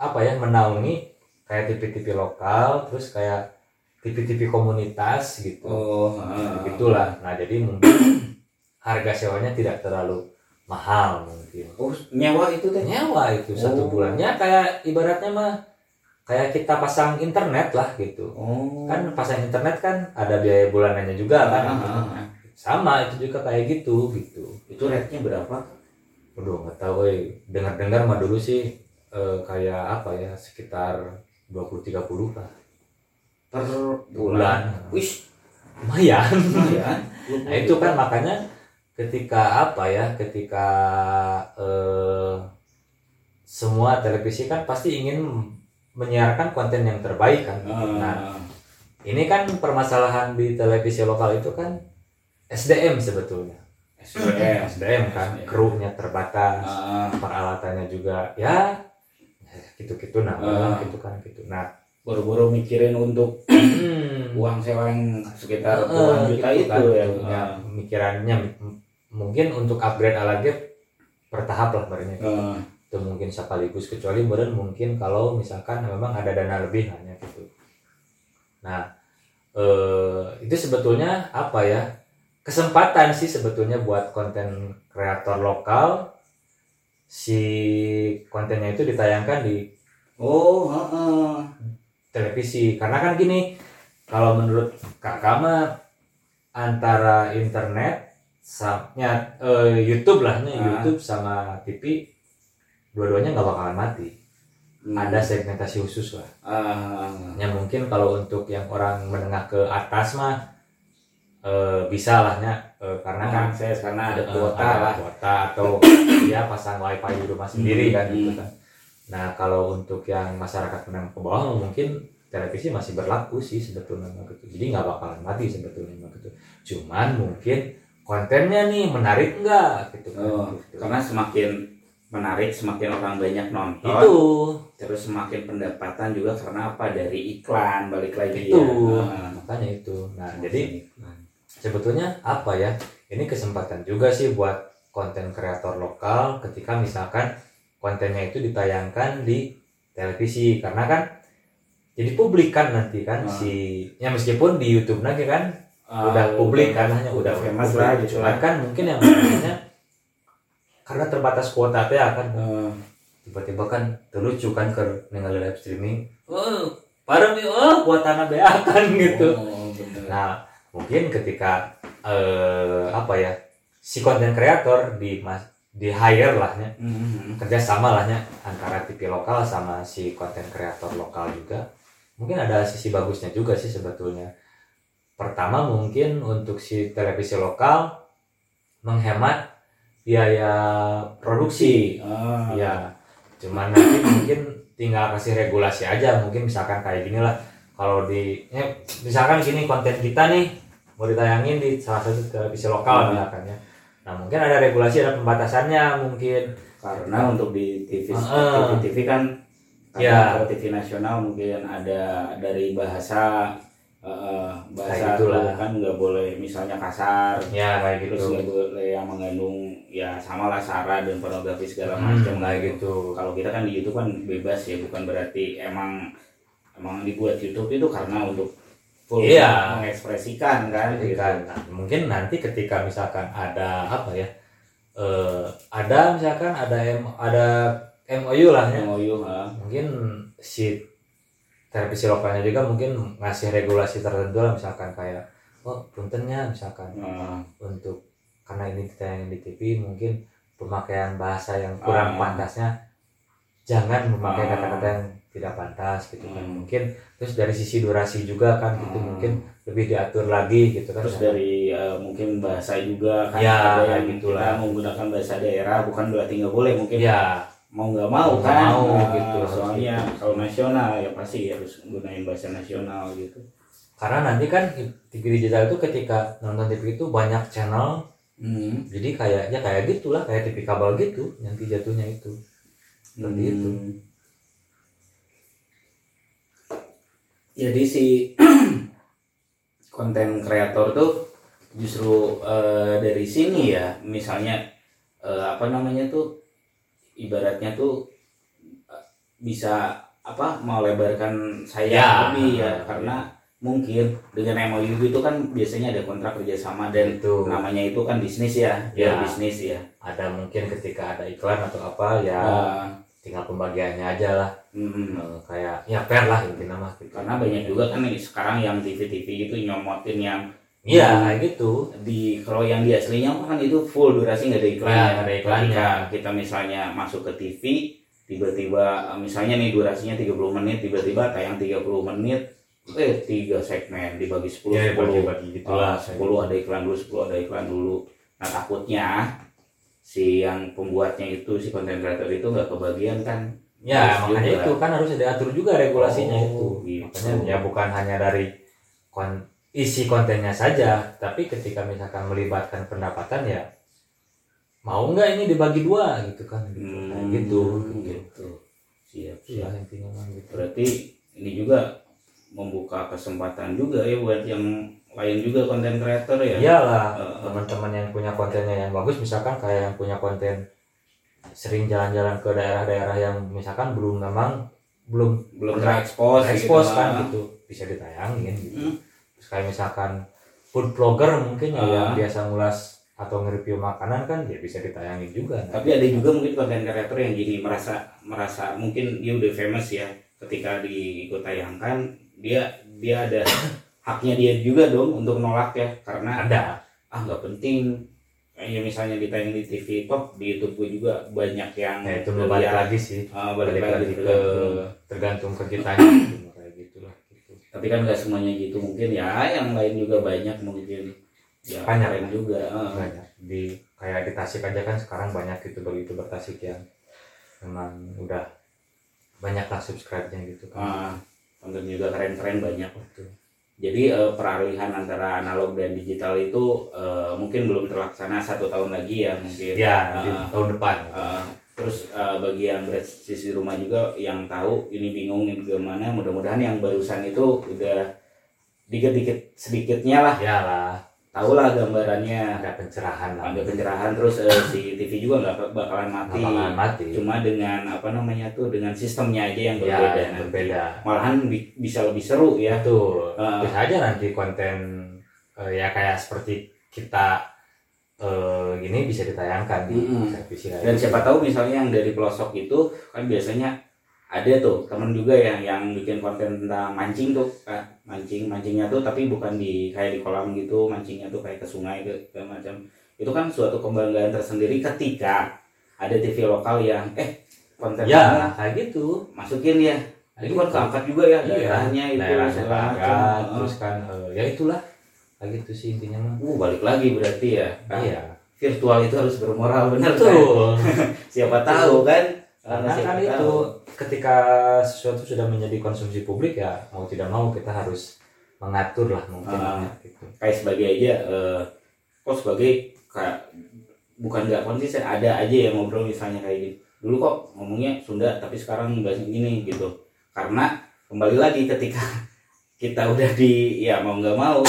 apa ya menaungi kayak TV-TV lokal terus kayak TV-TV komunitas gitu oh ah. begitulah nah jadi mungkin harga sewanya tidak terlalu mahal mungkin. Oh nyewa itu teh? Nyewa itu satu Oh. bulannya kayak ibaratnya mah kayak kita pasang internet lah gitu. Oh. Kan pasang internet kan ada biaya bulanannya juga kan. Ah, ah, ah. sama itu juga kayak gitu gitu. Itu rate-nya berapa? Aduh nggak tahu eh. Dengar-dengar mah dulu sih eh, kayak apa ya sekitar 20-30 lah. Per bulan. Wih. Lumayan. Lumayan. Nah itu kan makanya ketika apa ya ketika eh, semua televisi kan pasti ingin menyiarkan konten yang terbaik kan. Nah Ah, ini kan permasalahan di televisi lokal itu kan SDM sebetulnya. SDM SDM kan SDM. krunya terbatas, Ah, peralatannya juga ya gitu-gitu nah Ah. gitu kan gitu. Nah buru-buru mikirin untuk hmm, uang sewa yang sekitar puluhan juta gitu itu kan, ya. Ya, pemikirannya m- mungkin untuk upgrade ala gap bertahap lah sebenarnya. Ah, itu mungkin sekaligus kecuali kemudian mungkin kalau misalkan memang ada dana lebih hanya gitu. Nah eh, itu sebetulnya apa ya? Kesempatan sih sebetulnya buat konten kreator lokal. Si kontennya itu ditayangkan di oh heeh. televisi. Karena kan gini kalau menurut kakak mah antara internet sama YouTube lah nya Ah. YouTube sama TV dua-duanya nggak bakalan mati Hmm. ada segmentasi khusus lah Ah, ya mungkin kalau untuk yang orang menengah ke atas mah eh, bisa lah nya Eh, karena kan akses karena ada eh, kuota ada lah. kuota atau dia pasang wifi di rumah sendiri kan gitu Hmm. kan nah kalau untuk yang masyarakat menengah ke bawah mungkin televisi masih berlaku sih sebetulnya gitu jadi nggak bakalan mati sebetulnya gitu cuman mungkin kontennya nih menarik nggak gitu kan Oh, gitu. karena semakin menarik semakin orang banyak nonton itu terus semakin pendapatan juga karena apa dari iklan balik lagi itu ya. Ah, makanya itu nah jadi iklan. sebetulnya apa ya ini kesempatan juga sih buat konten kreator lokal ketika misalkan kontennya itu ditayangkan di televisi karena kan jadi publik kan nanti kan Ah. si ya meskipun di YouTube lagi kan Ah, udah publik kan hanya udah famous publik. lah gitu lah kan. mungkin yang namanya karena terbatas kuota teh akan Ah, tiba-tiba kan terlucu kan ke ningali live streaming. Oh parah nih oh kuotana bea kan gitu. oh, bener. Nah, mungkin ketika eh, apa ya si konten kreator di mas di hire lahnya Hmm, kerjasama lahnya antara TV lokal sama si konten kreator lokal juga mungkin ada sisi bagusnya juga sih sebetulnya pertama mungkin untuk si televisi lokal menghemat biaya produksi ah, ya cuman nanti mungkin tinggal kasih regulasi aja mungkin misalkan kayak gini lah kalau di ya, misalkan gini konten kita nih mau ditayangin di salah satu televisi lokal Hmm. misalkan ya nah mungkin ada regulasi ada pembatasannya mungkin karena untuk di TV Ah. TV, TV kan Ya. TV nasional mungkin ada dari bahasa eh, bahasa Kayak tuh kan nggak boleh misalnya kasar ya kayak terus gitu. nggak boleh yang mengandung ya sama lah sara dan pornografi segala Hmm, macam kayak gitu. kalau kita kan di YouTube kan bebas ya bukan berarti emang emang dibuat YouTube itu karena untuk full Iya. mengekspresikan kan gitu. nah, mungkin nanti ketika misalkan ada apa ya eh, ada misalkan ada M, ada MOU lah ya. MOU mungkin si televisi lokalnya juga mungkin ngasih regulasi tertentu lah misalkan kayak oh puntennya misalkan Ah, untuk karena ini ditayangin di TV mungkin pemakaian bahasa yang kurang Ah. pantasnya jangan memakai Ah. kata-kata yang tidak pantas gitu kan Hmm. mungkin terus dari sisi durasi juga kan gitu Ah. mungkin lebih diatur lagi gitu kan terus dari eh, mungkin bahasa juga kan Ya, ada yang gitulah. kita menggunakan bahasa daerah bukan berarti nggak boleh mungkin ya mau nggak mau Mau nggak kan mau Nah, gitu, harus soalnya kalau nasional ya pasti harus gunain bahasa nasional gitu karena nanti kan TV digital itu ketika nonton TV itu banyak channel hmm. jadi kayak ya kayak gitulah kayak TV kabel gitu nanti jatuhnya itu Seperti itu. Hmm. jadi si konten kreator tuh justru eh, dari sini ya misalnya eh, apa namanya tuh ibaratnya tuh eh, bisa apa melebarkan Ya. saya lebih ya karena mungkin dengan MOU itu kan biasanya ada kontrak kerjasama dan itu namanya itu kan bisnis ya Ya. ya bisnis ya. Ada mungkin ketika ada iklan atau apa ya Ah, tinggal pembagiannya aja lah. Mm, Eh, kayak ya fair lah intinya mah gitu. Karena banyak juga kan sekarang yang TV-TV itu nyomotin yang iya kayak gitu di kalau yang di aslinya kan itu full durasi nggak ada iklannya. Ya, nggak ada iklannya. Ketika kita misalnya masuk ke TV tiba-tiba eh, misalnya nih durasinya 30 menit tiba-tiba tayang 30 menit eh tiga segmen dibagi 10 ya 10 bagi-bagi gitu Ah, lah 10 ada iklan dulu 10 ada iklan dulu nah takutnya si yang pembuatnya itu si konten kreator itu nggak kebagian kan ya Harus makanya juga. itu kan harus diatur juga regulasinya Oh, itu gitu. makanya ya bukan hanya dari kon- isi kontennya saja tapi ketika misalkan melibatkan pendapatan ya mau nggak ini dibagi dua gitu kan? Gitu Hmm, Kayak gitu. gitu. Siap Iya, siap. intinya mah gitu. Berarti ini juga membuka kesempatan juga ya buat yang lain juga konten kreator ya? Iyalah Heeh. teman-teman yang punya kontennya yang bagus misalkan kayak yang punya konten sering jalan-jalan ke daerah-daerah yang misalkan belum memang belum belum terekspos ekspos gitu, kan gitu bisa ditayangin gitu. Hmm. Kayak misalkan food blogger mungkin ya Ah. yang biasa ngulas atau nge-review makanan kan ya bisa ditayangin juga nah. tapi ada juga mungkin konten kreator yang gini merasa merasa mungkin dia udah famous ya ketika diikut tayangkan dia dia ada haknya dia juga dong untuk nolak ya karena ada ah nggak penting kayak misalnya ditayang di TV top di YouTube gue juga banyak yang ya itu balik lagi sih ah, balik, balik lagi lagi ke tergantung. tergantung ke kitanya gitu, kayak gitulah gitu. Tapi kan nggak semuanya gitu. Mungkin ya yang lain juga banyak mungkin. Ya Banyak. keren juga ah. banyak. Di kayak di Tasik aja kan sekarang banyak youtuber youtuber Tasik yang memang udah banyak lah subscribe-nya gitu kan. Ah, konten juga keren-keren banyak Gitu. jadi eh, peralihan antara analog dan digital itu eh, mungkin belum terlaksana satu tahun lagi ya mungkin. Ya di tahun depan. Ah, terus eh, bagi yang beresis di rumah juga yang tahu ini bingung ini bagaimana mudah-mudahan yang barusan itu udah dikit-dikit sedikitnya lah. Ya lah tahu lah gambarannya. Ada pencerahan lah. Ada pencerahan terus eh, si TV juga nggak bakalan mati. Lapangan mati. Cuma dengan apa namanya tuh dengan sistemnya aja yang ya berbeda yang nanti. berbeda. Malahan bi- bisa lebih seru ya. Betul. Ah. Bisa aja nanti konten eh, ya kayak seperti kita eh, gini bisa ditayangkan di Mm-mm. televisi dan siapa tahu misalnya yang dari pelosok itu kan biasanya ada tuh temen juga yang yang bikin konten tentang mancing tuh kan mancing mancingnya tuh tapi bukan di kayak di kolam gitu mancingnya tuh kayak ke sungai ke segala macam. Itu kan suatu kebanggaan tersendiri ketika ada TV lokal yang eh konten Ya, kayak gitu. masukin ya. Itu kan keangkat juga ya Iya, daerahnya itu keangkat, Heeh. terus kan eh, ya itulah kayak gitu sih intinya mah. uh balik lagi berarti ya kan Iya. virtual itu harus bermoral benar kan Betul. siapa tahu kan karena kan tahu. itu ketika sesuatu sudah menjadi konsumsi publik ya mau tidak mau kita harus mengatur lah mungkin Ah. gitu. kayak sebagai aja eh, kok sebagai kayak bukan nggak konsisten ada aja yang ngobrol misalnya kayak gitu dulu kok ngomongnya Sunda tapi sekarang bahasa gini gitu karena kembali lagi ketika kita udah di ya mau nggak mau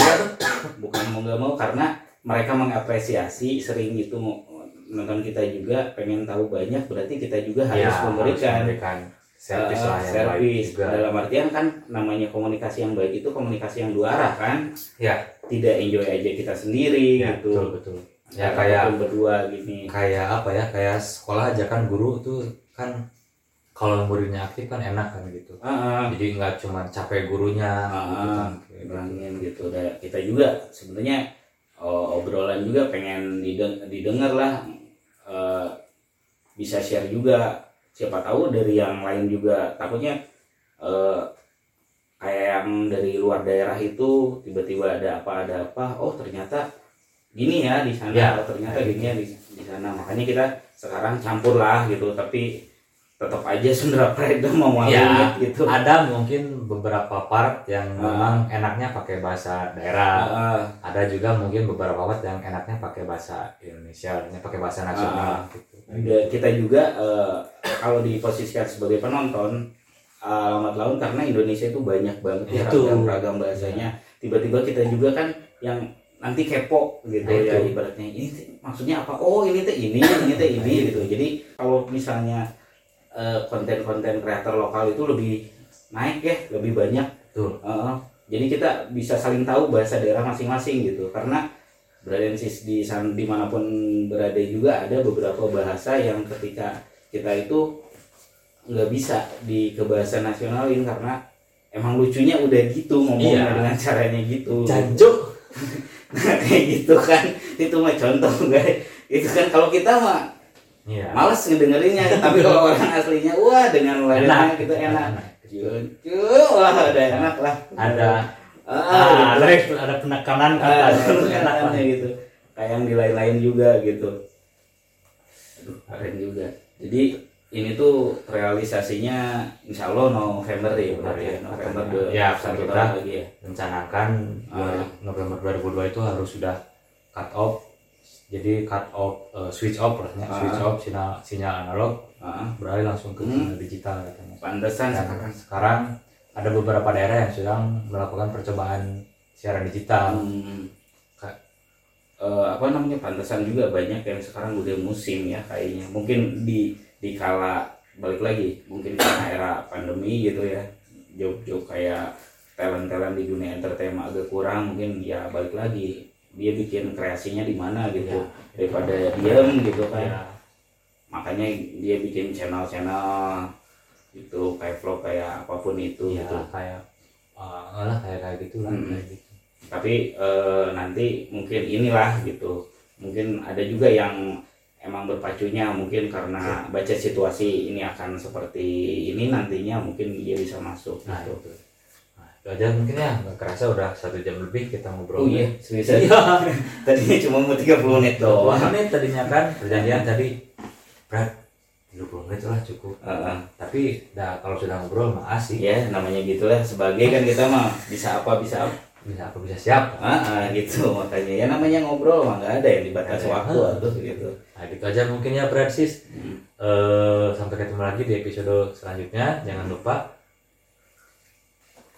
bukan mau nggak mau karena mereka mengapresiasi sering mau nonton kita juga pengen tahu banyak berarti kita juga harus Ya, memberikan memberikan servis Eh, baik servis. juga. Dalam artian kan namanya komunikasi yang baik itu komunikasi yang dua arah kan? Ya. tidak enjoy aja kita sendiri ya, gitu. betul betul. Ya Ataupun kayak berdua gini. kayak apa ya kayak sekolah aja kan guru tuh kan kalau muridnya aktif kan enak kan gitu. Ah, ah, jadi nggak cuma capek gurunya Ah, gitu kan. Kayak gitu. Dan kita juga sebenarnya oh, obrolan juga pengen dideng- didengar lah Eh, bisa share juga. Siapa tahu dari yang lain juga. Takutnya eh, kayak yang dari luar daerah itu tiba-tiba ada apa ada apa. Oh ternyata gini ya di sana. Ya, oh, ternyata gini ya di, di sana. Makanya kita sekarang campur lah gitu. Tapi tetap aja Sunda Pride mau Ya, gitu ada mungkin beberapa part yang Ah. memang enaknya pakai bahasa daerah Ah, ada juga mungkin beberapa part yang enaknya pakai bahasa Indonesia pakai bahasa nasional gitu Dan kita juga eh, kalau diposisikan sebagai penonton eh, alamat laun karena Indonesia itu banyak banget ya ragam-ragam bahasanya. Tiba-tiba kita juga kan yang nanti kepo gitu Nah, ya ibaratnya ini maksudnya apa? Oh ini teh ini, ini teh ini gitu. Jadi kalau misalnya eh, konten-konten kreator lokal itu lebih naik ya, lebih banyak. Betul. Heeh. jadi kita bisa saling tahu bahasa daerah masing-masing gitu karena berada di di mana pun berada juga ada beberapa bahasa yang ketika kita itu nggak bisa di kebahasa nasionalin karena emang lucunya udah gitu ngomongnya Iya. dengan caranya gitu Jancuk. nah, kayak gitu kan itu mah contoh guys itu kan kalau kita mah Iya. males ngedengerinnya tapi kalau orang aslinya wah dengan ladanya gitu enak. Cuy, wah udah enak lah. Ada ah, ah, gitu. ada, ada penekanan Ah, kata itu enak lah. enakannya gitu. Kayak yang di lain-lain juga gitu. Aduh keren juga. Jadi ini tuh realisasinya insya Allah November ya benar ya. November dua Ya, satu kita- tahun lagi ya. rencanakan Ah. November 2002 itu harus sudah cut off jadi cut off eh, switch off lah ya. Ah. switch off sinyal sinyal analog. Ah, beralih langsung ke Hmm. sinyal digital katanya. Pantesan sekarang. sekarang ada beberapa daerah yang sedang melakukan percobaan siaran digital. Hmm, ka- eh, apa namanya pantesan juga banyak yang sekarang udah musim ya kayaknya. Mungkin di di kala balik lagi mungkin karena era pandemi gitu ya. Job-job kayak talent-talent di dunia entertainment agak kurang mungkin ya balik lagi dia bikin kreasinya di mana gitu daripada diem gitu kan Ya, makanya dia bikin channel-channel gitu kayak vlog kayak apa pun itu ya gitu kayak ah, lah kayak kayak gitu lah Hmm. kayak gitu. tapi eh, nanti mungkin inilah gitu mungkin ada juga yang emang berpacunya mungkin karena baca situasi ini akan seperti ini nantinya mungkin dia bisa masuk Nah, gitu. itu. Itu aja mungkin ya nggak kerasa udah satu jam lebih kita ngobrol. Oh iya, serius Iya. Tadinya cuma mau 30 menit doang. menit tadinya kan perjanjian tadi berat 30 menit lah cukup. Heeh. tapi dah kalau sudah ngobrol mah asik. Ya namanya gitulah sebagai kan kita mah bisa apa bisa apa. Bisa apa bisa siap. Ah, ah, gitu makanya. Ya namanya ngobrol mah nggak ada yang dibatasi waktu atau gitu. Nah gitu aja mungkin ya Francis Hmm. Eh, sampai ketemu lagi di episode selanjutnya. Jangan lupa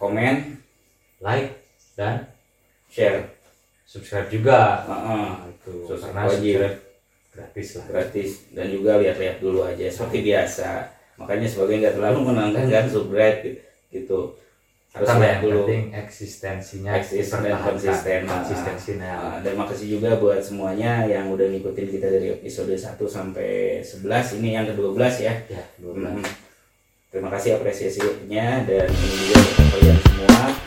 komen like dan share. Subscribe juga. Heeh. nah, itu. Subscribe karena wajib. subscribe gratis lah. Gratis. Dan juga lihat-lihat dulu aja seperti biasa. Makanya sebagai nggak terlalu menangkan kan subscribe gitu. Harus Karena lihat yang dulu. penting eksistensinya Eksis dan dipertahankan. konsisten. Konsistensinya Nah, dan makasih juga buat semuanya yang udah ngikutin kita dari episode 1 sampai 11 ini yang ke-12 ya? Ya dua Hmm. Terima kasih apresiasinya dan ini juga kalian semua